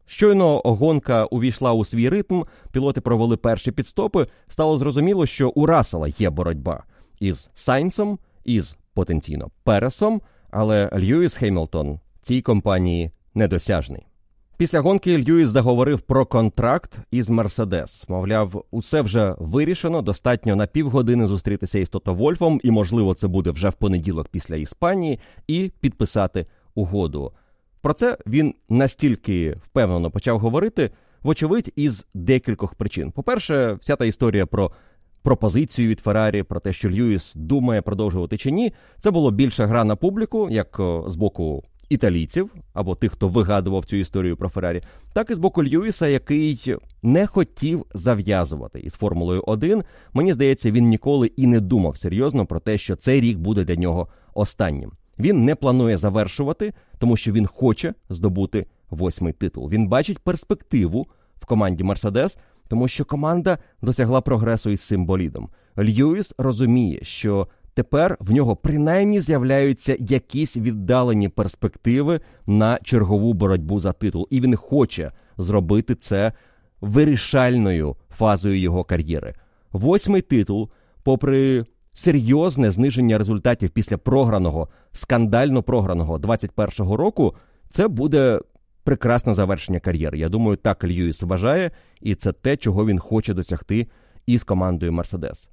Щойно гонка увійшла у свій ритм, пілоти провели перші пітстопи. Стало зрозуміло, що у Расела є боротьба із Сайнсом, із потенційно Пересом, але Льюіс Хеймлтон цій компанії недосяжний. Після гонки Льюіс заговорив про контракт із Мерседес. Мовляв, усе вже вирішено. Достатньо на півгодини зустрітися із Тото Вольфом, і, можливо, це буде вже в понеділок після Іспанії, і підписати угоду. Про це він настільки впевнено почав говорити, вочевидь, із декількох причин. По-перше, вся та історія про пропозицію від Феррарі, про те, що Льюіс думає продовжувати чи ні, це було більше гра на публіку, як з боку італійців або тих, хто вигадував цю історію про Феррарі, так і з боку Льюіса, який не хотів зав'язувати із Формулою 1. Мені здається, він ніколи і не думав серйозно про те, що цей рік буде для нього останнім. Він не планує завершувати, тому що він хоче здобути восьмий титул. Він бачить перспективу в команді Мерседес, тому що команда досягла прогресу із цим болідом. Льюіс розуміє, що тепер в нього принаймні з'являються якісь віддалені перспективи на чергову боротьбу за титул, і він хоче зробити це вирішальною фазою його кар'єри. Восьмий титул, попри серйозне зниження результатів після програного, скандально програного 21-го року, це буде прекрасне завершення кар'єри. Я думаю, так Льюіс вважає, і це те, чого він хоче досягти із командою Мерседес.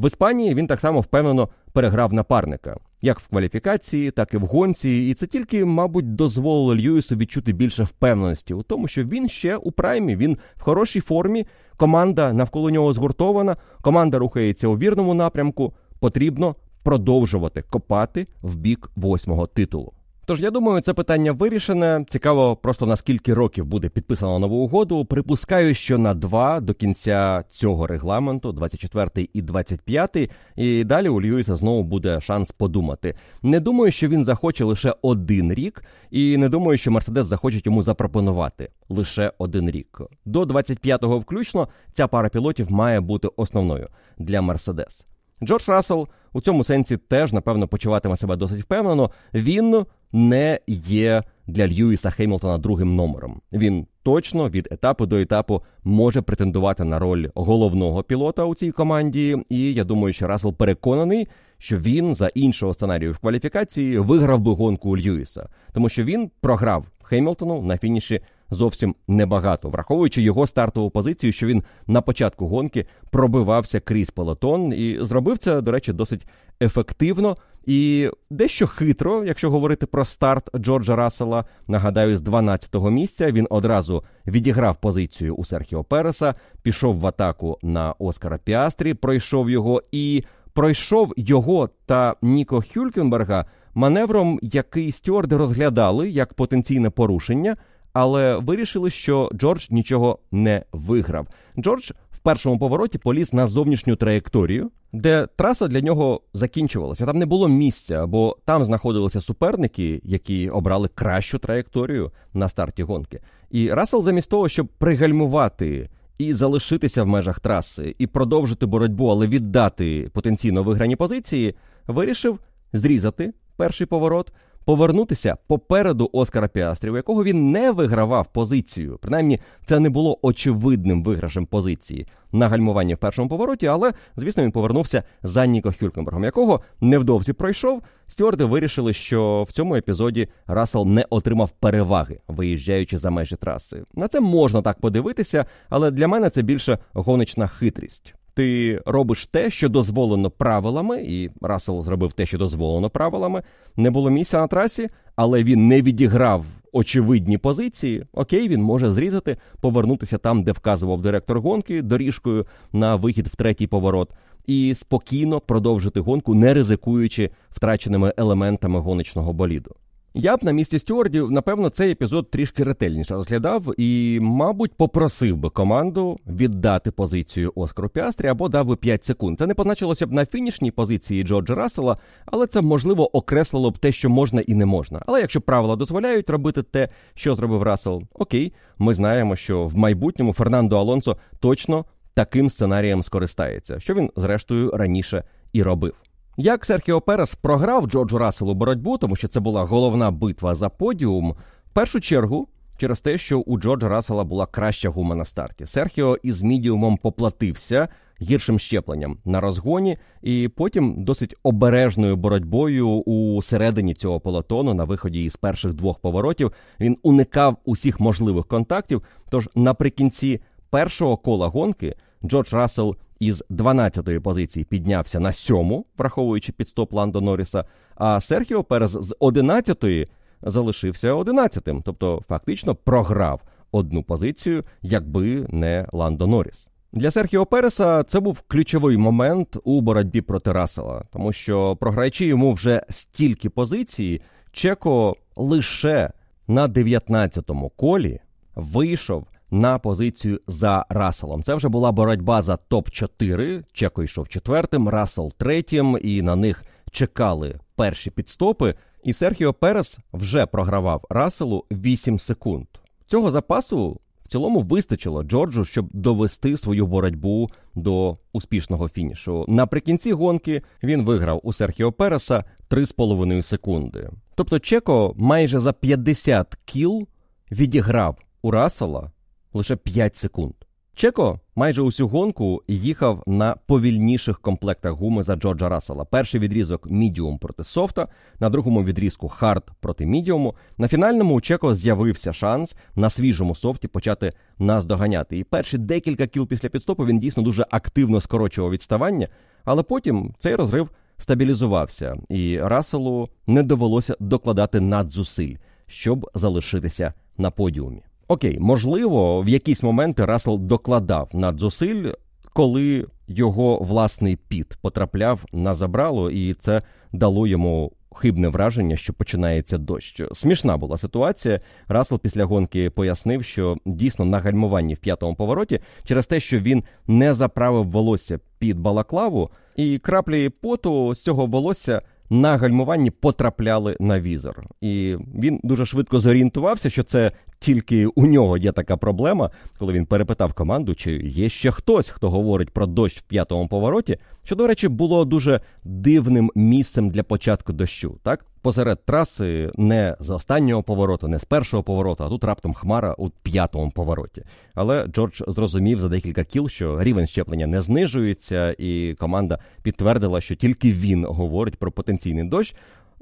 В Іспанії він так само впевнено переграв напарника, як в кваліфікації, так і в гонці. І це тільки, мабуть, дозволило Льюісу відчути більше впевненості у тому, що він ще у праймі, він в хорошій формі. Команда навколо нього згуртована, команда рухається у вірному напрямку. Потрібно продовжувати копати в бік восьмого титулу. Тож я думаю, це питання вирішене. Цікаво, просто на скільки років буде підписано нову угоду. Припускаю, що на два до кінця цього регламенту, 24 і 25, і далі у Льюіса знову буде шанс подумати. Не думаю, що він захоче лише один рік, і не думаю, що Мерседес захоче йому запропонувати лише один рік. До 25-го включно ця пара пілотів має бути основною для Мерседес. Джордж Рассел у цьому сенсі теж, напевно, почуватиме себе досить впевнено. Він не є для Льюіса Хеймлтона другим номером. Він точно від етапу до етапу може претендувати на роль головного пілота у цій команді. І я думаю, що Рассел переконаний, що він за іншого сценарію в кваліфікації виграв би гонку у Льюіса, тому що він програв Хеймлтону на фініші зовсім небагато, враховуючи його стартову позицію, що він на початку гонки пробивався крізь пелотон і зробив це, до речі, досить ефективно і дещо хитро, якщо говорити про старт Джорджа Рассела. Нагадаю, з 12-го місця він одразу відіграв позицію у Серхіо Переса, пішов в атаку на Оскара Піастрі, пройшов його і пройшов його та Ніко Хюлькенберга маневром, який стюарди розглядали як потенційне порушення але вирішили, що Джордж нічого не виграв. Джордж першому повороті поліз на зовнішню траєкторію, де траса для нього закінчувалася. Там не було місця, бо там знаходилися суперники, які обрали кращу траєкторію на старті гонки. І Рассел замість того, щоб пригальмувати. І залишитися в межах траси, і продовжити боротьбу, але віддати потенційно виграні позиції, вирішив зрізати перший поворот, повернутися попереду Оскара Піастрі, у якого він не вигравав позицію. Принаймні, це не було очевидним виграшем позиції на гальмуванні в першому повороті, але, звісно, він повернувся за Ніко Хюлькенбергом, якого невдовзі пройшов. Стюарди вирішили, що в цьому епізоді Рассел не отримав переваги, виїжджаючи за межі траси. На це можна так подивитися, але для мене це більше гоночна хитрість ти робиш те, що дозволено правилами, і Рассел зробив те, що дозволено правилами. Не було місця на трасі, але він не відіграв очевидні позиції. Окей, він може зрізати, повернутися там, де вказував директор гонки, доріжкою на вихід в третій поворот. І спокійно продовжити гонку, не ризикуючи втраченими елементами гоночного боліду. Я б на місці стюардів, напевно, цей епізод трішки ретельніше розглядав і, мабуть, попросив би команду віддати позицію Оскару Піастрі або дав би 5 секунд. Це не позначилося б на фінішній позиції Джорджа Рассела, але це можливо окреслило б те, що можна і не можна. Але якщо правила дозволяють робити те, що зробив Рассел, окей, ми знаємо, що в майбутньому Фернандо Алонсо точно таким сценарієм скористається, що він, зрештою, раніше і робив. Як Серхіо Перес програв Джорджу Расселу боротьбу, тому що це була головна битва за подіум, в першу чергу через те, що у Джорджа Рассела була краща гума на старті. Серхіо із мідіумом поплатився гіршим щепленням на розгоні, і потім досить обережною боротьбою у середині цього полотону на виході із перших двох поворотів він уникав усіх можливих контактів. Тож наприкінці першого кола гонки Джордж Рассел із 12-ї позиції піднявся на сьому, враховуючи підстоп Ландо Норріса, а Серхіо Перес з 11-ї залишився 11-тим, тобто фактично програв одну позицію, якби не Ландо Норріс. Для Серхіо Переса це був ключовий момент у боротьбі проти Рассела, тому що програючи йому вже стільки позицій, Чеко лише на 19-му колі вийшов на позицію за Расселом. Це вже була боротьба за топ-4. Чеко йшов четвертим, Рассел третім, і на них чекали перші підстопи. І Серхіо Перес вже програвав Расселу 8 секунд. Цього запасу в цілому вистачило Джорджу, щоб довести свою боротьбу до успішного фінішу. Наприкінці гонки він виграв у Серхіо Переса 3,5 секунди. Тобто Чеко майже за 50 кіл відіграв у Рассела лише 5 секунд. Чеко майже усю гонку їхав на повільніших комплектах гуми за Джорджа Рассела. Перший відрізок мідіум проти софта, на другому відрізку хард проти мідіуму. На фінальному у Чеко з'явився шанс на свіжому софті почати наздоганяти. І перші декілька кіл після пітстопу він дійсно дуже активно скорочував відставання, але потім цей розрив стабілізувався, і Расселу не довелося докладати надзусиль, щоб залишитися на подіумі. Окей, можливо, в якісь моменти Рассел докладав надзусиль, коли його власний піт потрапляв на забрало, і це дало йому хибне враження, що починається дощ. Смішна була ситуація. Рассел після гонки пояснив, що дійсно на гальмуванні в п'ятому повороті через те, що він не заправив волосся під балаклаву, і краплі поту з цього волосся на гальмуванні потрапляли на візор. І він дуже швидко зорієнтувався, що це тільки у нього є така проблема, коли він перепитав команду, чи є ще хтось, хто говорить про дощ в п'ятому повороті, що, до речі, було дуже дивним місцем для початку дощу. Так, посеред траси не з останнього повороту, не з першого повороту, а тут раптом хмара у п'ятому повороті. Але Джордж зрозумів за декілька кіл, що рівень щеплення не знижується, і команда підтвердила, що тільки він говорить про потенційний дощ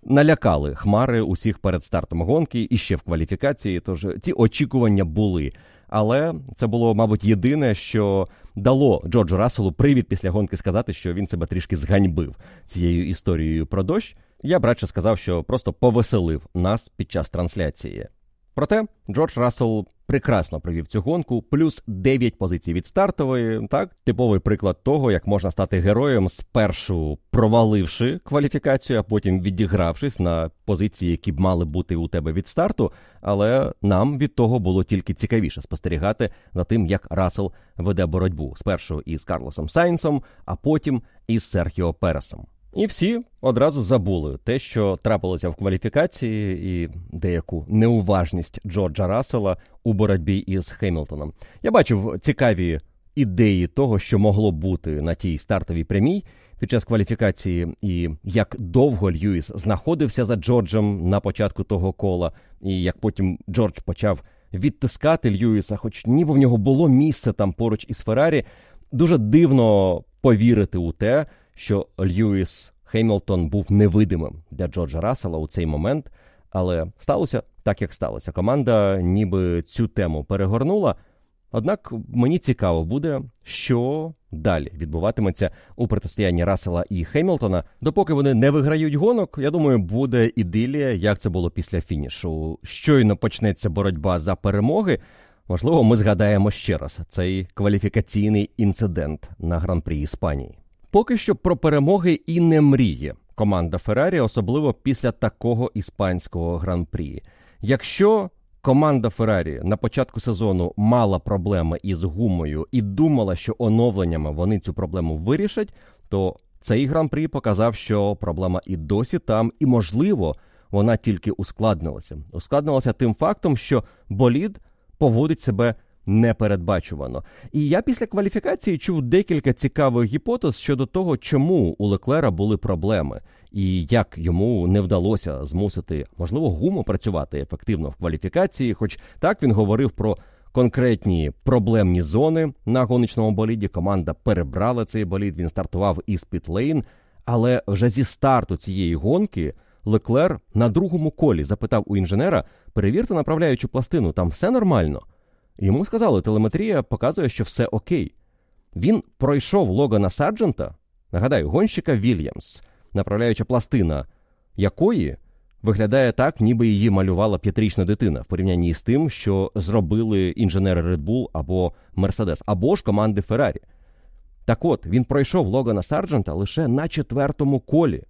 налякали хмари усіх перед стартом гонки і ще в кваліфікації. Тож ці очікування були. Але це було, мабуть, єдине, що дало Джорджу Расселу привід після гонки сказати, що він себе трішки зганьбив цією історією про дощ. Я б радше сказав, що просто повеселив нас під час трансляції. Проте Джордж Рассел прекрасно провів цю гонку, плюс 9 позицій від стартової. Так, типовий приклад того, як можна стати героєм, спершу проваливши кваліфікацію, а потім відігравшись на позиції, які б мали бути у тебе від старту. Але нам від того було тільки цікавіше спостерігати за тим, як Рассел веде боротьбу спершу із Карлосом Сайнсом, а потім із Серхіо Пересом. І всі одразу забули те, що трапилося в кваліфікації, і деяку неуважність Джорджа Рассела у боротьбі із Хемілтоном. Я бачив цікаві ідеї того, що могло бути на тій стартовій прямій під час кваліфікації, і як довго Льюіс знаходився за Джорджем на початку того кола, і як потім Джордж почав відтискати Льюіса, хоч ніби в нього було місце там поруч із Феррарі. Дуже дивно повірити у те що Льюіс Хеймлтон був невидимим для Джорджа Рассела у цей момент, але сталося так, як сталося. Команда ніби цю тему перегорнула. Однак мені цікаво буде, що далі відбуватиметься у протистоянні Рассела і Хеймлтона. Допоки вони не виграють гонок, я думаю, буде ідилія, як це було після фінішу. Щойно почнеться боротьба за перемоги. Можливо, ми згадаємо ще раз цей кваліфікаційний інцидент на гран-прі Іспанії. Поки що про перемоги і не мріє команда Феррарі, особливо після такого іспанського гран-прі. Якщо команда Феррарі на початку сезону мала проблеми із гумою і думала, що оновленнями вони цю проблему вирішать, то цей гран-прі показав, що проблема і досі там, і можливо, вона тільки ускладнилася. Ускладнилася тим фактом, що болід поводить себе непередбачувано. І я після кваліфікації чув декілька цікавих гіпотез щодо того, чому у Леклера були проблеми, і як йому не вдалося змусити, можливо, гуму працювати ефективно в кваліфікації. Хоч так він говорив про. Конкретні проблемні зони на гоночному боліді команда перебрала цей болід. Він стартував із Пітлейн, але вже зі старту цієї гонки Леклер на другому колі запитав у інженера: перевірте направляючу пластину, там все нормально. Йому сказали, телеметрія показує, що все окей. Він пройшов Логана Сарджента, нагадаю, гонщика Вільямс, направляюча пластина якої виглядає так, ніби її малювала п'ятирічна дитина в порівнянні з тим, що зробили інженери Red Bull або Mercedes, або ж команди Феррарі. Так от, він пройшов Логана Сарджента лише на четвертому колі.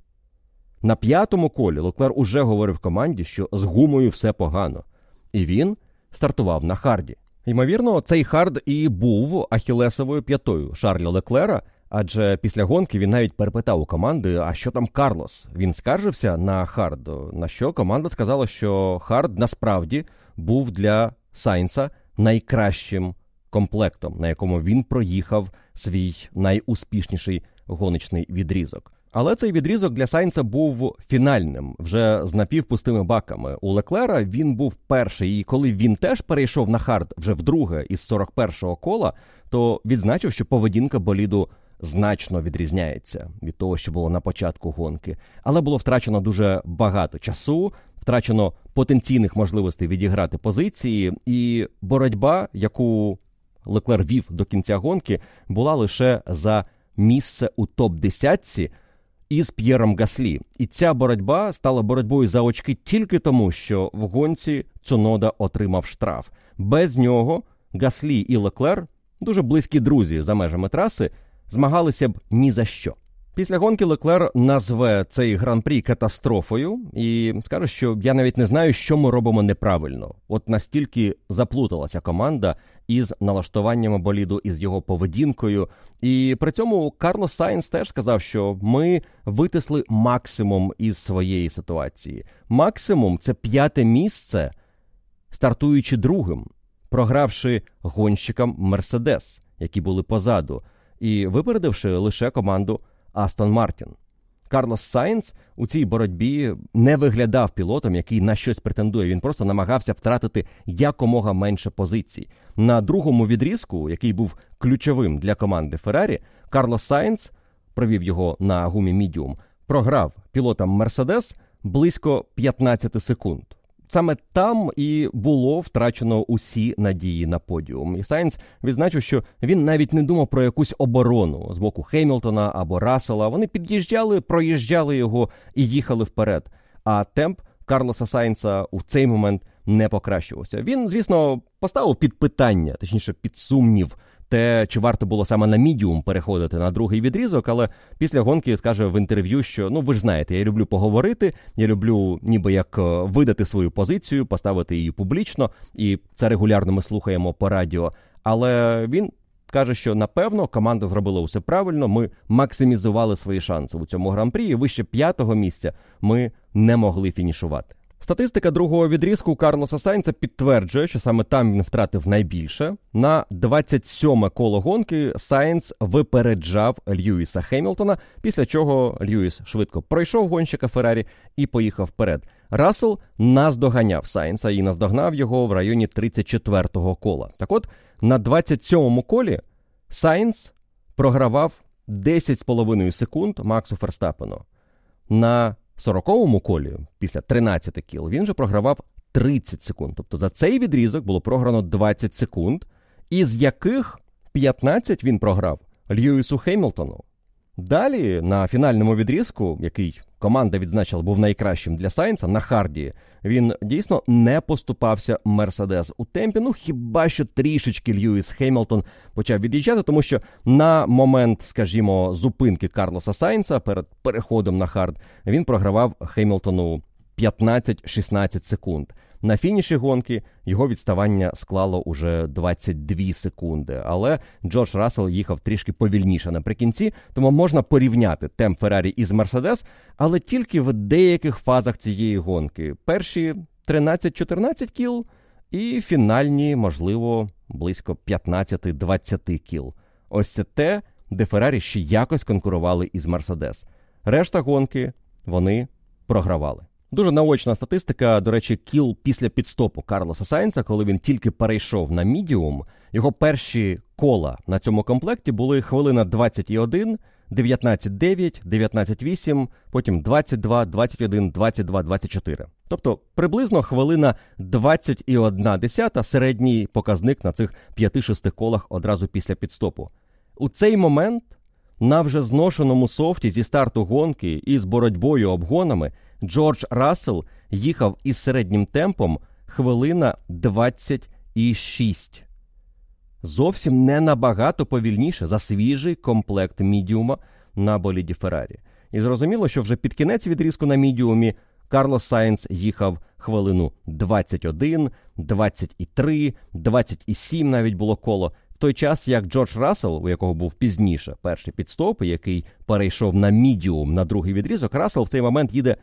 На п'ятому колі Леклер уже говорив команді, що з гумою все погано. І він стартував на харді. Ймовірно, цей хард і був ахілесовою п'ятою Шарля Леклера, адже після гонки він навіть перепитав у команди, а що там Карлос. Він скаржився на хард. На що команда сказала, що хард насправді був для Сайнса найкращим комплектом, на якому він проїхав свій найуспішніший гоночний відрізок. Але цей відрізок для Сайнца був фінальним, вже з напівпустими баками. У Леклера він був перший, і коли він теж перейшов на хард вже вдруге із 41-го кола, то відзначив, що поведінка боліду значно відрізняється від того, що було на початку гонки. Але було втрачено дуже багато часу, втрачено потенційних можливостей відіграти позиції, і боротьба, яку Леклер вів до кінця гонки, була лише за місце у топ 10 із П'єром Гаслі. І ця боротьба стала боротьбою за очки тільки тому, що в гонці Цунода отримав штраф. Без нього Гаслі і Леклер, дуже близькі друзі за межами траси, змагалися б ні за що. Після гонки Леклер назве цей гран-прі катастрофою і скаже, що я навіть не знаю, що ми робимо неправильно. От настільки заплуталася команда із налаштуваннями боліду, із його поведінкою. І при цьому Карлос Сайнс теж сказав, що ми витисли максимум із своєї ситуації. Максимум це п'яте місце, стартуючи другим, програвши гонщикам Мерседес, які були позаду, і випередивши лише команду. Астон Мартін. Карлос Сайнс у цій боротьбі не виглядав пілотом, який на щось претендує. Він просто намагався втратити якомога менше позицій. На другому відрізку, який був ключовим для команди Феррарі, Карлос Сайнс провів його на гумі Мідіум, програв пілотам Мерседес близько 15 секунд. Саме там і було втрачено усі надії на подіум. І Сайнс відзначив, що він навіть не думав про якусь оборону з боку Хеймлтона або Рассела. Вони під'їжджали, проїжджали його і їхали вперед. А темп Карлоса Сайнса у цей момент не покращувався. Він, звісно, поставив під питання, точніше, під сумнів те, чи варто було саме на мідіум переходити на другий відрізок, але після гонки скаже в інтерв'ю, що ну ви ж знаєте, я люблю поговорити, я люблю ніби як е, видати свою позицію, поставити її публічно, і це регулярно ми слухаємо по радіо. Але він каже, що напевно команда зробила усе правильно. Ми максимізували свої шанси у цьому гран-прі, і вище п'ятого місця ми не могли фінішувати. Статистика другого відрізку Карлоса Сайнца підтверджує, що саме там він втратив найбільше. На 27-ме коло гонки Сайнц випереджав Льюіса Хемілтона, після чого Льюіс швидко пройшов гонщика Феррарі і поїхав вперед. Рассел наздоганяв Сайнца і наздогнав його в районі 34-го кола. Так от на 27-му колі Сайнц програвав 10,5 секунд Максу Ферстапену. На 40-му колі, після 13 кіл, він же програвав 30 секунд. Тобто за цей відрізок було програно 20 секунд, із яких 15 він програв Льюісу Хеймлтону. Далі на фінальному відрізку, який команда відзначила був найкращим для Сайнса, на Харді, він дійсно не поступався Мерседес у темпі. Ну хіба що трішечки Льюіс Хеймлтон почав від'їжджати, тому що на момент, скажімо, зупинки Карлоса Сайнса перед переходом на хард він програвав Хеймлтону 15-16 секунд. На фініші гонки його відставання склало уже 22 секунди. Але Джордж Рассел їхав трішки повільніше наприкінці, тому можна порівняти темп Феррарі із Мерседес, але тільки в деяких фазах цієї гонки. Перші 13-14 кіл, і фінальні, можливо, близько 15-20 кіл. Ось це те, де Феррарі ще якось конкурували із Мерседес. Решта гонки вони програвали. Дуже наочна статистика, до речі, кіл після підстопу Карлоса Сайнса, коли він тільки перейшов на мідіум. Його перші кола на цьому комплекті були хвилина 21, 19-9, 19-8, потім 22, 21, 22, 24. Тобто приблизно хвилина 21 десята середній показник на цих 5-6 колах одразу після підстопу. У цей момент на вже зношеному софті зі старту гонки і з боротьбою обгонами Джордж Рассел їхав із середнім темпом хвилина 26. Зовсім не набагато повільніше за свіжий комплект мідіума на боліді Феррарі. І зрозуміло, що вже під кінець відрізку на мідіумі Карлос Сайнс їхав хвилину 21, 23, 27 навіть було коло. В той час як Джордж Рассел, у якого був пізніше перший пітстоп, який перейшов на мідіум на другий відрізок, Рассел в цей момент їде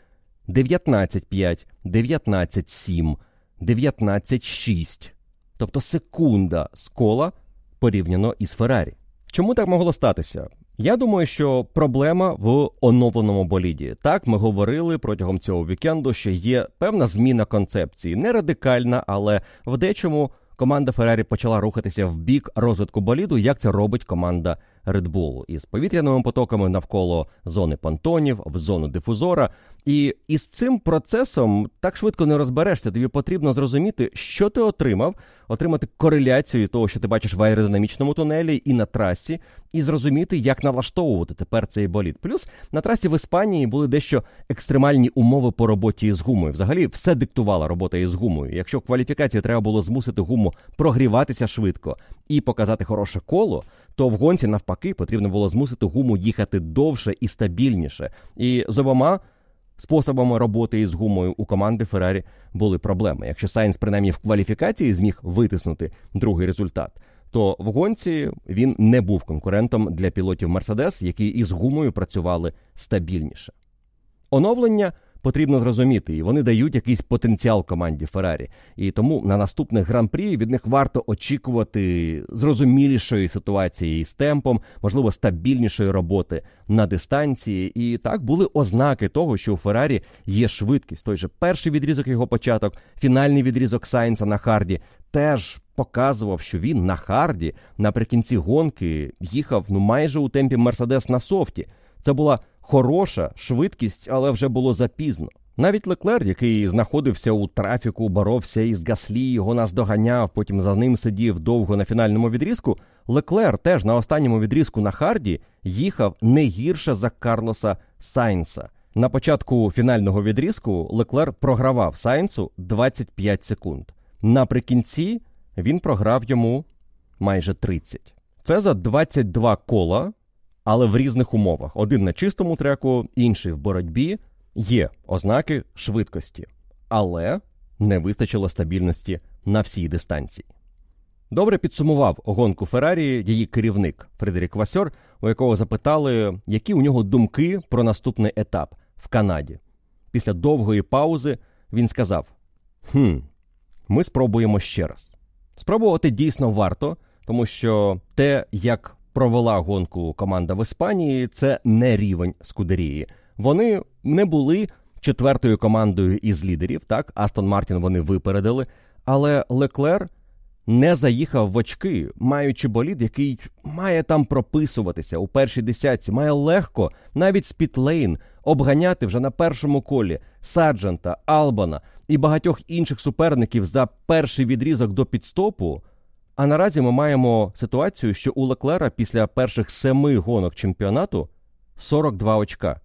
19-5, 19-7, 19-6. Тобто секунда з кола порівняно із Феррарі. Чому так могло статися? Я думаю, що проблема в оновленому боліді. Так, ми говорили протягом цього вікенду, що є певна зміна концепції, не радикальна, але в дечому команда Феррарі почала рухатися в бік розвитку боліду, як це робить команда Bull. із повітряними потоками навколо зони понтонів, в зону дифузора. І із цим процесом так швидко не розберешся. Тобі потрібно зрозуміти, що ти отримав, отримати кореляцію того, що ти бачиш в аеродинамічному тунелі і на трасі, і зрозуміти, як налаштовувати тепер цей болід. Плюс на трасі в Іспанії були дещо екстремальні умови по роботі з гумою. Взагалі, все диктувала робота із гумою. Якщо кваліфікації треба було змусити гуму прогріватися швидко і показати хороше коло, то в гонці навпаки навпаки, потрібно було змусити гуму їхати довше і стабільніше. І з обома способами роботи із гумою у команди Феррарі були проблеми. Якщо Сайнс, принаймні в кваліфікації, зміг витиснути другий результат, то в гонці він не був конкурентом для пілотів Мерседес, які із гумою працювали стабільніше. Оновлення потрібно зрозуміти, і вони дають якийсь потенціал команді Феррарі. І тому на наступних гран-прі від них варто очікувати зрозумілішої ситуації з темпом, можливо, стабільнішої роботи на дистанції. І так були ознаки того, що у Феррарі є швидкість. Той же перший відрізок його початок, фінальний відрізок Сайнса на Харді теж. Показував, що він на харді наприкінці гонки їхав ну майже у темпі Мерседес на софті. Це була хороша швидкість, але вже було запізно. Навіть Леклер, який знаходився у трафіку, боровся із Гаслі, його наздоганяв, потім за ним сидів довго на фінальному відрізку. Леклер теж на останньому відрізку на Харді їхав не гірше за Карлоса Сайнса. На початку фінального відрізку Леклер програвав Сайнсу 25 секунд. Наприкінці він програв йому майже 30. Це за 22 кола але в різних умовах. Один на чистому треку, інший в боротьбі. Є ознаки швидкості, але не вистачило стабільності на всій дистанції. Добре підсумував гонку Феррарі її керівник Фредерік Васьор, у якого запитали, які у нього думки про наступний етап в Канаді. Після довгої паузи він сказав: Хм, ми спробуємо ще раз. Спробувати дійсно варто, тому що те, як провела гонку команда в Іспанії, це не рівень Скудерії. Вони не були четвертою командою із лідерів. Так, Астон Мартін вони випередили, але Леклер не заїхав в очки, маючи болід, який має там прописуватися у першій десятці, має легко, навіть з Пітлейн, обганяти вже на першому колі Саджента, Албана і багатьох інших суперників за перший відрізок до підстопу. А наразі ми маємо ситуацію, що у Леклера після перших семи гонок чемпіонату 42 очка.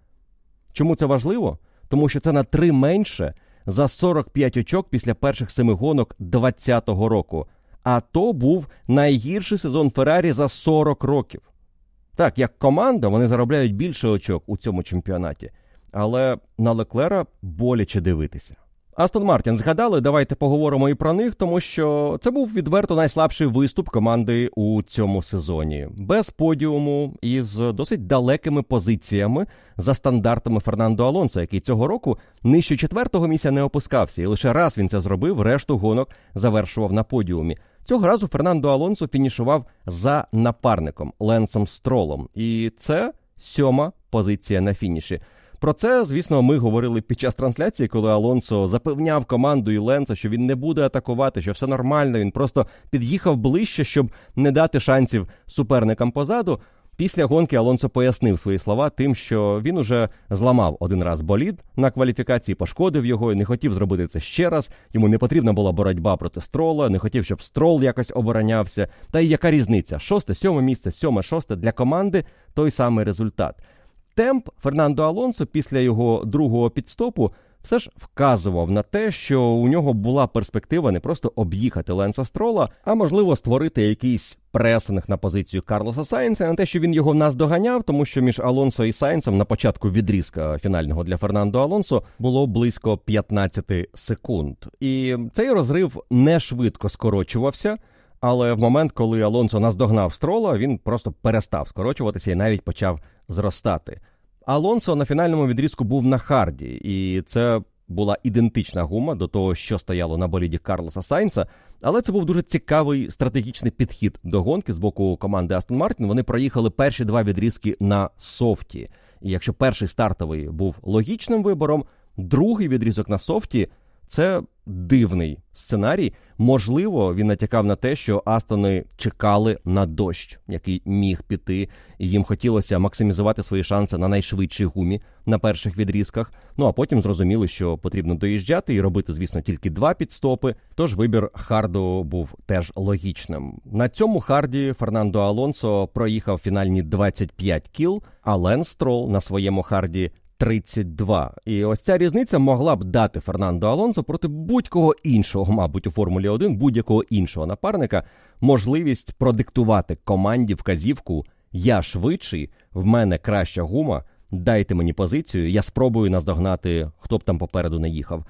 Чому це важливо? Тому що це на три менше за 45 очок після перших семи гонок 2020 року. А то був найгірший сезон Феррарі за 40 років. Так, як команда, вони заробляють більше очок у цьому чемпіонаті, але на Леклера боляче дивитися. Астон Мартін згадали, давайте поговоримо і про них, тому що це був відверто найслабший виступ команди у цьому сезоні, без подіуму і з досить далекими позиціями за стандартами Фернандо Алонсо, який цього року нижче четвертого місця не опускався, і лише раз він це зробив, решту гонок завершував на подіумі. Цього разу Фернандо Алонсо фінішував за напарником Ленсом Стролом, і це сьома позиція на фініші. Про це, звісно, ми говорили під час трансляції, коли Алонсо запевняв команду і Ленса, що він не буде атакувати, що все нормально. Він просто під'їхав ближче, щоб не дати шансів суперникам позаду. Після гонки Алонсо пояснив свої слова тим, що він уже зламав один раз болід на кваліфікації, пошкодив його і не хотів зробити це ще раз. Йому не потрібна була боротьба проти строла, не хотів, щоб строл якось оборонявся. Та й яка різниця? Шосте, сьоме місце, сьоме, шосте для команди той самий результат темп Фернандо Алонсо після його другого підстопу все ж вказував на те, що у нього була перспектива не просто об'їхати Ленса Строла, а можливо створити якийсь пресинг на позицію Карлоса Сайнса, на те, що він його наздоганяв, тому що між Алонсо і Сайнсом на початку відрізка фінального для Фернандо Алонсо було близько 15 секунд. І цей розрив не швидко скорочувався. Але в момент, коли Алонсо наздогнав строла, він просто перестав скорочуватися і навіть почав зростати. Алонсо на фінальному відрізку був на харді, і це була ідентична гума до того, що стояло на боліді Карлоса Сайнца. Але це був дуже цікавий стратегічний підхід до гонки з боку команди Астон Мартін. Вони проїхали перші два відрізки на софті. І якщо перший стартовий був логічним вибором, другий відрізок на софті це дивний сценарій. Можливо, він натякав на те, що Астони чекали на дощ, який міг піти, і їм хотілося максимізувати свої шанси на найшвидшій гумі на перших відрізках. Ну а потім зрозуміли, що потрібно доїжджати і робити, звісно, тільки два підстопи. Тож вибір Харду був теж логічним. На цьому харді Фернандо Алонсо проїхав фінальні 25 кіл, а Лен Строл на своєму харді 32. І ось ця різниця могла б дати Фернандо Алонсо проти будь-кого іншого, мабуть, у Формулі 1, будь-якого іншого напарника, можливість продиктувати команді вказівку, я швидший, в мене краща гума. Дайте мені позицію, я спробую наздогнати, хто б там попереду не їхав.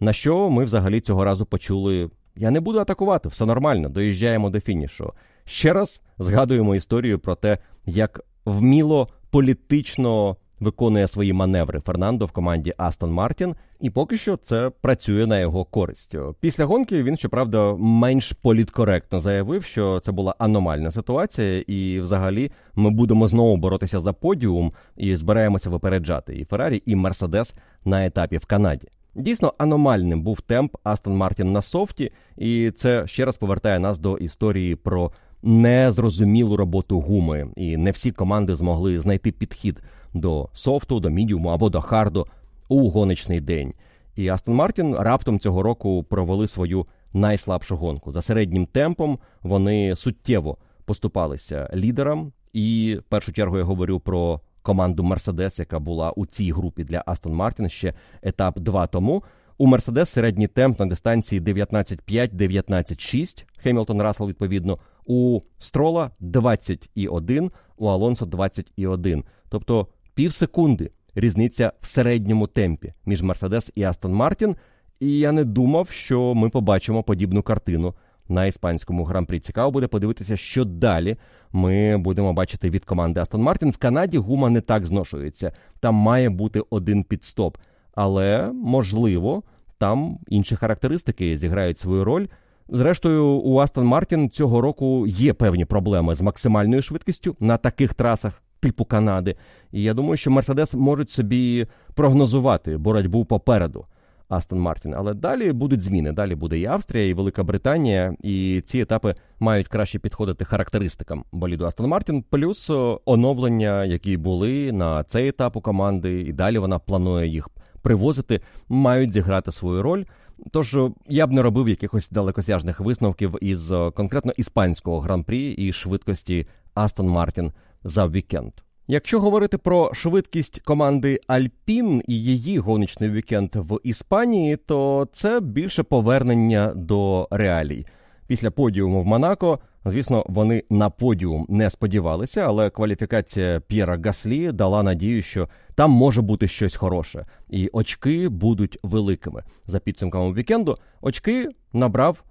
На що ми взагалі цього разу почули: я не буду атакувати, все нормально, доїжджаємо до фінішу. Ще раз згадуємо історію про те, як вміло політично виконує свої маневри Фернандо в команді Астон Мартін, і поки що це працює на його користь. Після гонки він, щоправда, менш політкоректно заявив, що це була аномальна ситуація, і взагалі ми будемо знову боротися за подіум і збираємося випереджати і Феррарі, і Мерседес на етапі в Канаді. Дійсно, аномальним був темп Астон Мартін на софті, і це ще раз повертає нас до історії про незрозумілу роботу гуми, і не всі команди змогли знайти підхід до софту, до мідіуму або до харду у гоночний день. І Астон Мартін раптом цього року провели свою найслабшу гонку. За середнім темпом вони суттєво поступалися лідерам. І в першу чергу я говорю про команду Мерседес, яка була у цій групі для Астон Мартін ще етап 2 тому. У Мерседес середній темп на дистанції 19,5-19,6. Хемілтон Рассел, відповідно, у Строла 20,1, у Алонсо 20,1. Тобто пів секунди різниця в середньому темпі між Мерседес і Астон Мартін. І я не думав, що ми побачимо подібну картину на іспанському гран-прі. Цікаво буде подивитися, що далі ми будемо бачити від команди Астон Мартін. В Канаді гума не так зношується. Там має бути один підстоп. Але можливо, там інші характеристики зіграють свою роль. Зрештою, у Астон Мартін цього року є певні проблеми з максимальною швидкістю на таких трасах типу Канади. І я думаю, що Мерседес можуть собі прогнозувати боротьбу попереду Астон Мартін. Але далі будуть зміни. Далі буде і Австрія, і Велика Британія, і ці етапи мають краще підходити характеристикам боліду Астон Мартін, плюс оновлення, які були на цей етап у команди, і далі вона планує їх привозити, мають зіграти свою роль. Тож я б не робив якихось далекосяжних висновків із конкретно іспанського гран-прі і швидкості Астон Мартін за вікенд. Якщо говорити про швидкість команди Альпін і її гоночний вікенд в Іспанії, то це більше повернення до реалій. Після подіуму в Монако, звісно, вони на подіум не сподівалися, але кваліфікація П'єра Гаслі дала надію, що там може бути щось хороше, і очки будуть великими. За підсумками вікенду очки набрав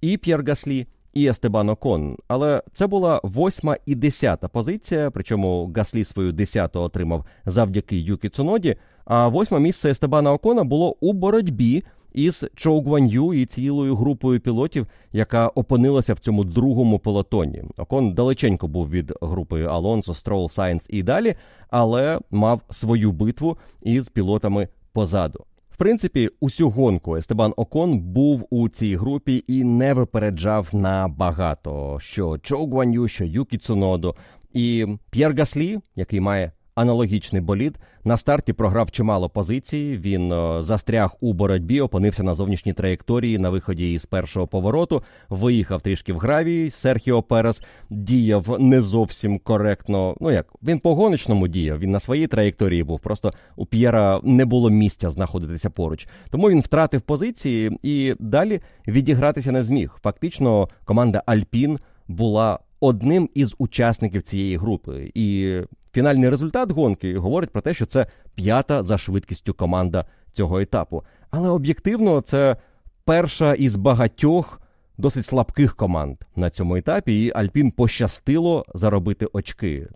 і П'єр Гаслі, і Естебан Окон. Але це була восьма і десята позиція. Причому Гаслі свою десяту отримав завдяки Юкі Цуноді. А восьме місце Естебана Окона було у боротьбі із Чоу Гван'ю і цілою групою пілотів, яка опинилася в цьому другому пелотоні. Окон далеченько був від групи Алонсо, Строл, Сайнс і далі, але мав свою битву із пілотами позаду. В принципі, усю гонку Естебан Окон був у цій групі і не випереджав на багато що Гуан'ю, що Юкі Цунодо. І П'єр Гаслі, який має аналогічний болід. На старті програв чимало позицій. Він е, застряг у боротьбі, опинився на зовнішній траєкторії на виході із першого повороту. Виїхав трішки в гравій. Серхіо Перес діяв не зовсім коректно. Ну як він по гоночному діяв. Він на своїй траєкторії був. Просто у П'єра не було місця знаходитися поруч. Тому він втратив позиції і далі відігратися не зміг. Фактично, команда Альпін була одним із учасників цієї групи, і Фінальний результат гонки говорить про те, що це п'ята за швидкістю команда цього етапу. Але об'єктивно це перша із багатьох досить слабких команд на цьому етапі, і Альпін пощастило заробити очки.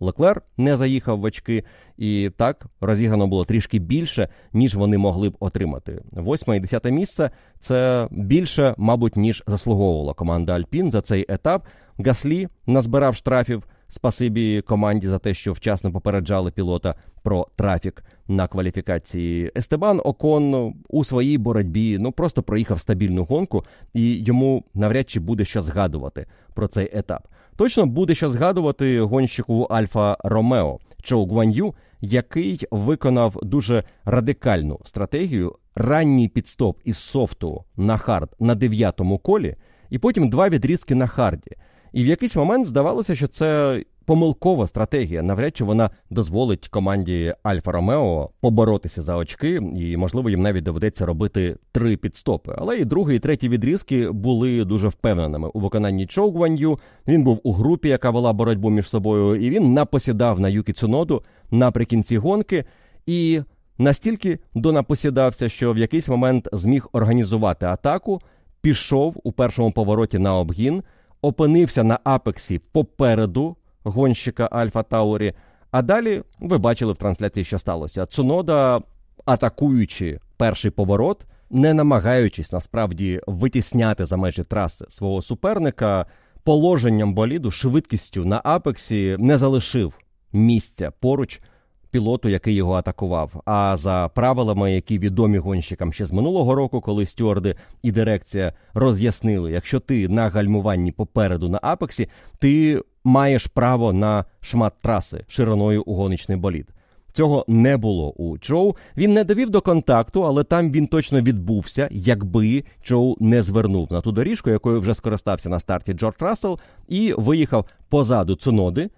Леклер не заїхав в очки, і так розіграно було трішки більше, ніж вони могли б отримати. Восьме і десяте місце це більше, мабуть, ніж заслуговувала команда Альпін за цей етап. Гаслі назбирав штрафів. Спасибі команді за те, що вчасно попереджали пілота про трафік на кваліфікації. Естебан Окон у своїй боротьбі ну просто проїхав стабільну гонку, і йому навряд чи буде що згадувати про цей етап. Точно буде що згадувати гонщику Альфа Ромео Чоу Гуан'ю, який виконав дуже радикальну стратегію ранній підстоп із софту на хард на дев'ятому колі, і потім два відрізки на харді. І в якийсь момент здавалося, що це помилкова стратегія. Навряд чи вона дозволить команді Альфа Ромео поборотися за очки, і можливо їм навіть доведеться робити три підстопи. Але і другий, і третій відрізки були дуже впевненими у виконанні Чоу. Він був у групі, яка вела боротьбу між собою, і він напосідав на Юкі Цуноду наприкінці гонки. І настільки донапосідався, що в якийсь момент зміг організувати атаку, пішов у першому повороті на обгін, опинився на апексі попереду гонщика Альфа Таурі. А далі ви бачили в трансляції, що сталося. Цунода, атакуючи перший поворот, не намагаючись насправді витісняти за межі траси свого суперника, положенням боліду, швидкістю на апексі не залишив місця поруч пілоту, який його атакував. А за правилами, які відомі гонщикам ще з минулого року, коли стюарди і дирекція роз'яснили, якщо ти на гальмуванні попереду на апексі, ти маєш право на шмат траси шириною у гоночний болід. Цього не було у Чоу. Він не довів до контакту, але там він точно відбувся, якби Чоу не звернув на ту доріжку, якою вже скористався на старті Джордж Рассел, і виїхав позаду Цуноди.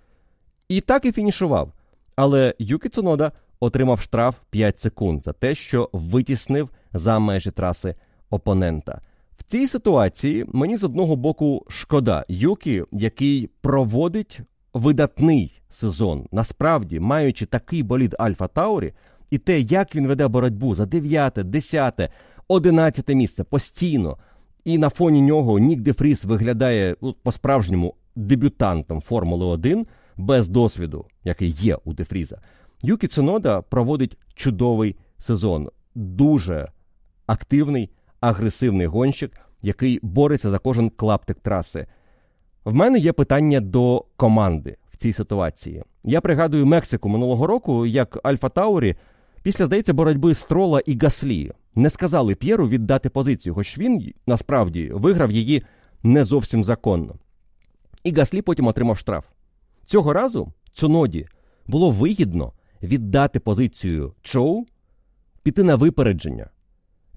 І так і фінішував. Але Юкі Цунода отримав штраф 5 секунд за те, що витіснив за межі траси опонента. В цій ситуації мені з одного боку шкода Юкі, який проводить видатний сезон, насправді маючи такий болід Альфа Таурі, і те, як він веде боротьбу за 9, 10, 11 місце постійно. І на фоні нього Нік Дефріс виглядає ну, по-справжньому дебютантом Формули 1 без досвіду, який є у Дефріза. Юкі Цунода проводить чудовий сезон, дуже активний, агресивний гонщик, який бореться за кожен клаптик траси. В мене є питання до команди в цій ситуації. Я пригадую Мексику минулого року, як Альфа Таурі після здається боротьби Строла і Гаслі не сказали П'єру віддати позицію, хоч він насправді виграв її не зовсім законно. І Гаслі потім отримав штраф. Цього разу Цуноді було вигідно віддати позицію Чоу, піти на випередження,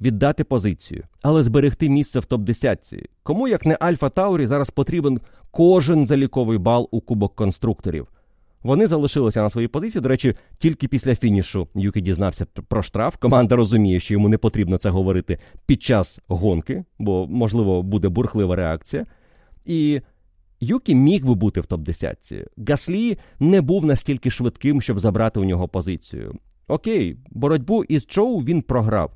віддати позицію, але зберегти місце в топ-10. Кому, як не Альфа Таурі, зараз потрібен кожен заліковий бал у кубок конструкторів. Вони залишилися на своїй позиції. До речі, тільки після фінішу Юкі дізнався про штраф. Команда розуміє, що йому не потрібно це говорити під час гонки, бо, можливо, буде бурхлива реакція. І Юкі міг би бути в топ-10. Гаслі не був настільки швидким, щоб забрати у нього позицію. Окей, боротьбу із Чоу він програв.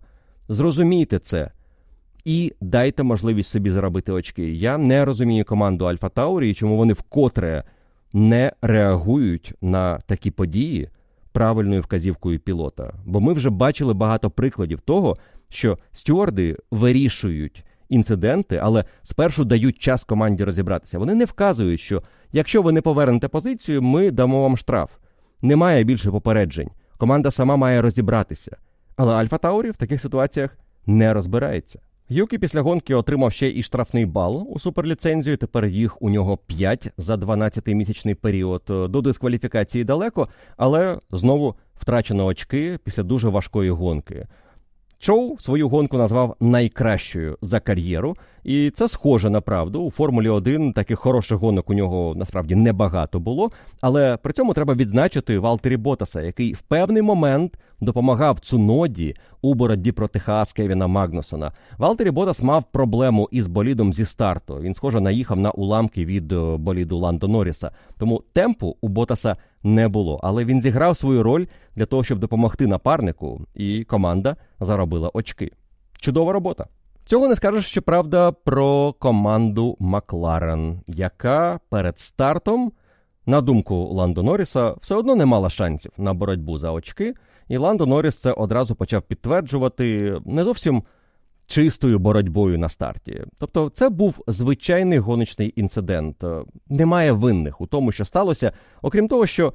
Зрозумійте це. І дайте можливість собі заробити очки. Я не розумію команду Альфа Таурі, чому вони вкотре не реагують на такі події правильною вказівкою пілота. Бо ми вже бачили багато прикладів того, що стюарди вирішують інциденти, але спершу дають час команді розібратися. Вони не вказують, що якщо ви не повернете позицію, ми дамо вам штраф. Немає більше попереджень. Команда сама має розібратися. Але Альфа Таурі в таких ситуаціях не розбирається. Юкі після гонки отримав ще і штрафний бал у суперліцензію. Тепер їх у нього 5 за 12-місячний період. До дискваліфікації далеко, але знову втрачено очки після дуже важкої гонки. Чоу свою гонку назвав найкращою за кар'єру, і це схоже на правду. У Формулі 1 таких хороших гонок у нього насправді небагато було. Але при цьому треба відзначити Валтері Ботаса, який в певний момент допомагав Цуноді у боротьбі проти Хаас Кевіна Магнусона. Валтері Ботас мав проблему із болідом зі старту. Він схоже наїхав на уламки від е, боліду Ландо Норріса. Тому темпу у Ботаса не було. Але він зіграв свою роль для того, щоб допомогти напарнику, і команда заробила очки. Чудова робота. Цього не скажеш, що правда, про команду Макларен, яка перед стартом, на думку Ландо Норріса, все одно не мала шансів на боротьбу за очки. І Ландо Норріс це одразу почав підтверджувати не зовсім чистою боротьбою на старті. Тобто, це був звичайний гоночний інцидент. Немає винних у тому, що сталося. Окрім того, що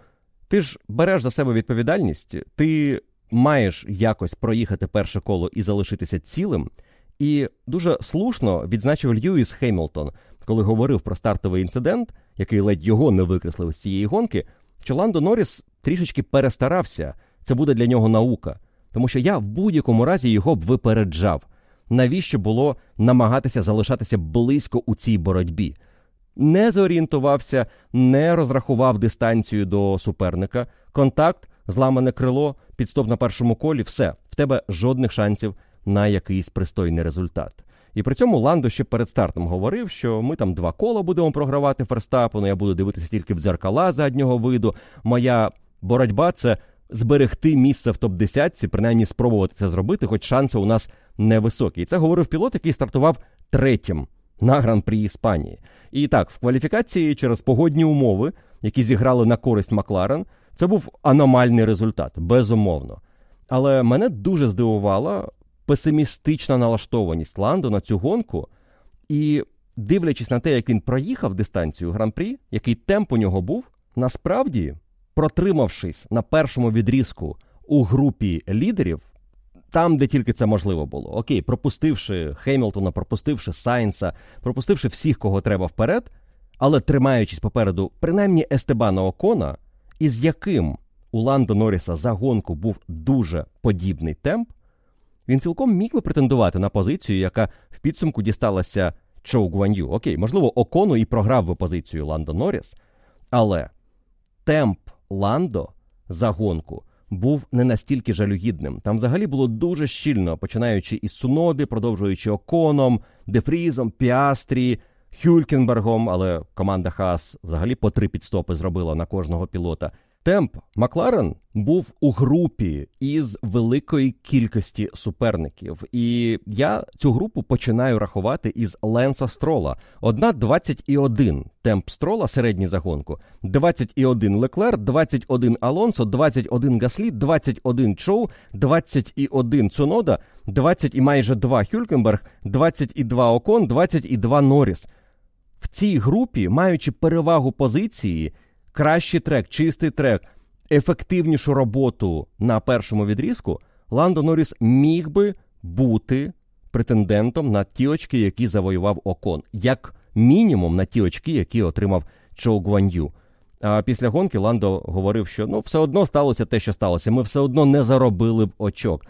ти ж береш за себе відповідальність, ти маєш якось проїхати перше коло і залишитися цілим. І дуже слушно відзначив Льюіс Хемілтон, коли говорив про стартовий інцидент, який ледь його не викреслив з цієї гонки, що Ландо Норріс трішечки перестарався. Це буде для нього наука. Тому що я в будь-якому разі його б випереджав. Навіщо було намагатися залишатися близько у цій боротьбі? не зорієнтувався, не розрахував дистанцію до суперника. Контакт, зламане крило, підстоп на першому колі, все, в тебе жодних шансів на якийсь пристойний результат. І при цьому Ландо ще перед стартом говорив, що ми там два кола будемо програвати Ферстапену, я буду дивитися тільки в дзеркала заднього виду. Моя боротьба це зберегти місце в топ-10, принаймні спробувати це зробити, хоч шанси у нас невисокі. І це говорив пілот, який стартував третім на гран-прі Іспанії. І так, в кваліфікації через погодні умови, які зіграли на користь Макларен, це був аномальний результат, безумовно. Але мене дуже здивувала песимістична налаштованість Ландо на цю гонку. І дивлячись на те, як він проїхав дистанцію гран-прі, який темп у нього був, насправді, протримавшись на першому відрізку у групі лідерів, там, де тільки це можливо було. Окей, пропустивши Хеймлтона, пропустивши Сайнса, пропустивши всіх, кого треба вперед, але тримаючись попереду, принаймні Естебана Окона, із яким у Ландо Норріса за гонку був дуже подібний темп, він цілком міг би претендувати на позицію, яка в підсумку дісталася Чоу Гуан'ю. Окей, можливо, Окону і програв би позицію Ландо Норріс, але темп Ландо за гонку був не настільки жалюгідним. Там взагалі було дуже щільно, починаючи із Суноди, продовжуючи Оконом, Дефрізом, Піастрі, Хюлькенбергом, але команда Хас взагалі по три підстопи зробила на кожного пілота. Темп Макларен був у групі із великої кількості суперників, і я цю групу починаю рахувати із Ленса Строла. Одна 21 темп Строла, середній загонку, 21 Леклер, 21 Алонсо, 21 Гаслі, 21 Чоу, 21 Цунода, 20 і майже 2 Хюлькенберг, 22 Окон, 22 Норріс. В цій групі, маючи перевагу позиції кращий трек, чистий трек, ефективнішу роботу на першому відрізку, Ландо Норріс міг би бути претендентом на ті очки, які завоював Окон, як мінімум на ті очки, які отримав Чоу Гуан'ю. А після гонки Ландо говорив, що ну все одно сталося те, що сталося. Ми все одно не заробили б очок.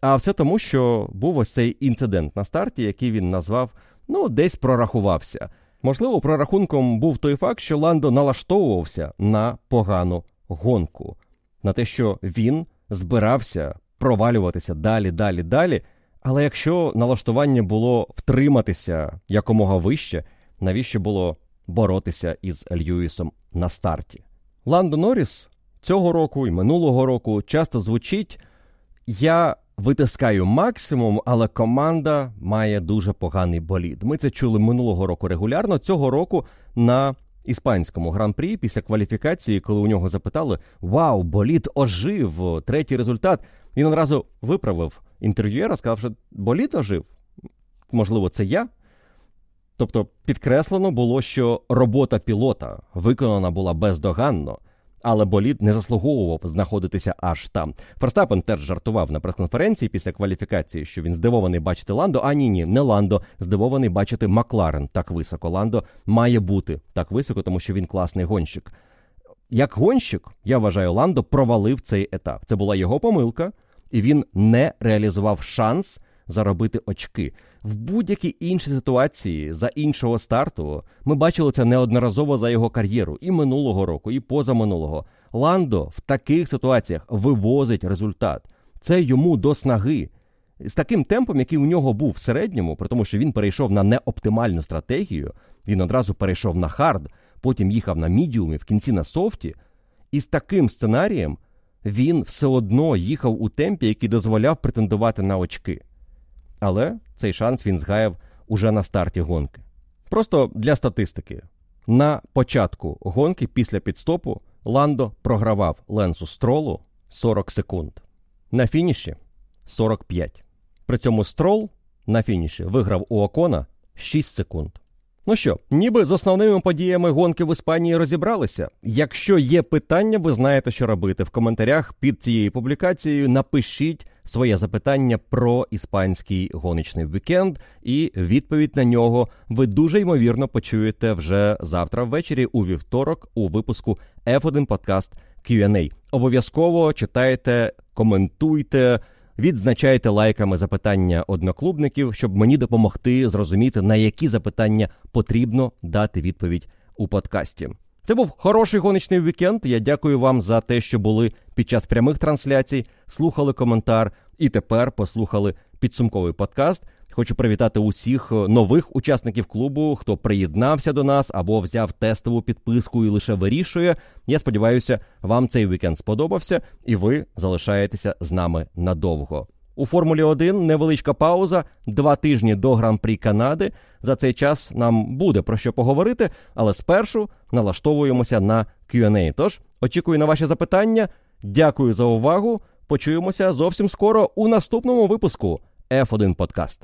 А все тому, що був ось цей інцидент на старті, який він назвав, ну, десь прорахувався. Можливо, прорахунком був той факт, що Ландо налаштовувався на погану гонку, на те, що він збирався провалюватися далі, далі, далі. Але якщо налаштування було втриматися якомога вище, навіщо було боротися із Льюісом на старті? Ландо Норріс цього року і минулого року часто звучить: я витискаю максимум, але команда має дуже поганий болід. Ми це чули минулого року регулярно. Цього року на іспанському гран-прі після кваліфікації, коли у нього запитали: Вау, болід ожив! Третій результат. Він одразу виправив інтерв'юєра, сказав, що болід ожив. Можливо, це я. Тобто підкреслено було, що робота пілота виконана була бездоганно але болід не заслуговував знаходитися аж там. Ферстапен теж жартував на прес-конференції після кваліфікації, що він здивований бачити Ландо. А ні, ні, не Ландо, здивований бачити Макларен так високо. Ландо має бути так високо, тому що він класний гонщик. Як гонщик, я вважаю, Ландо провалив цей етап. Це була його помилка, і він не реалізував шанс заробити очки. В будь-якій іншій ситуації за іншого старту ми бачили це неодноразово за його кар'єру і минулого року, і позаминулого. Ландо в таких ситуаціях вивозить результат. Це йому до снаги. З таким темпом, який у нього був в середньому, при тому, що він перейшов на неоптимальну стратегію, він одразу перейшов на хард, потім їхав на мідіумі, в кінці на софті. І з таким сценарієм він все одно їхав у темпі, який дозволяв претендувати на очки. Але цей шанс він згаяв уже на старті гонки. Просто для статистики. На початку гонки після підстопу Ландо програвав Ленсу Стролу 40 секунд. На фініші 45. При цьому Строл на фініші виграв у Окона 6 секунд. Ну що, ніби з основними подіями гонки в Іспанії розібралися. Якщо є питання, ви знаєте, що робити. В коментарях під цією публікацією напишіть своє запитання про іспанський гоночний вікенд, і відповідь на нього ви дуже ймовірно почуєте вже завтра ввечері у вівторок у випуску F1 Podcast Q&A. Обов'язково читайте, коментуйте. відзначайте лайками запитання одноклубників, щоб мені допомогти зрозуміти, на які запитання потрібно дати відповідь у подкасті. Це був хороший гоночний вікенд. Я дякую вам за те, що були під час прямих трансляцій, слухали коментар і тепер послухали підсумковий подкаст. Хочу привітати усіх нових учасників клубу, хто приєднався до нас або взяв тестову підписку і лише вирішує. Я сподіваюся, вам цей вікенд сподобався, і ви залишаєтеся з нами надовго. У Формулі 1 невеличка пауза, два тижні до гран-прі Канади. За цей час нам буде про що поговорити, але спершу налаштовуємося на Q&A. Тож очікую на ваші запитання. Дякую за увагу. Почуємося зовсім скоро у наступному випуску F1 Подкаст.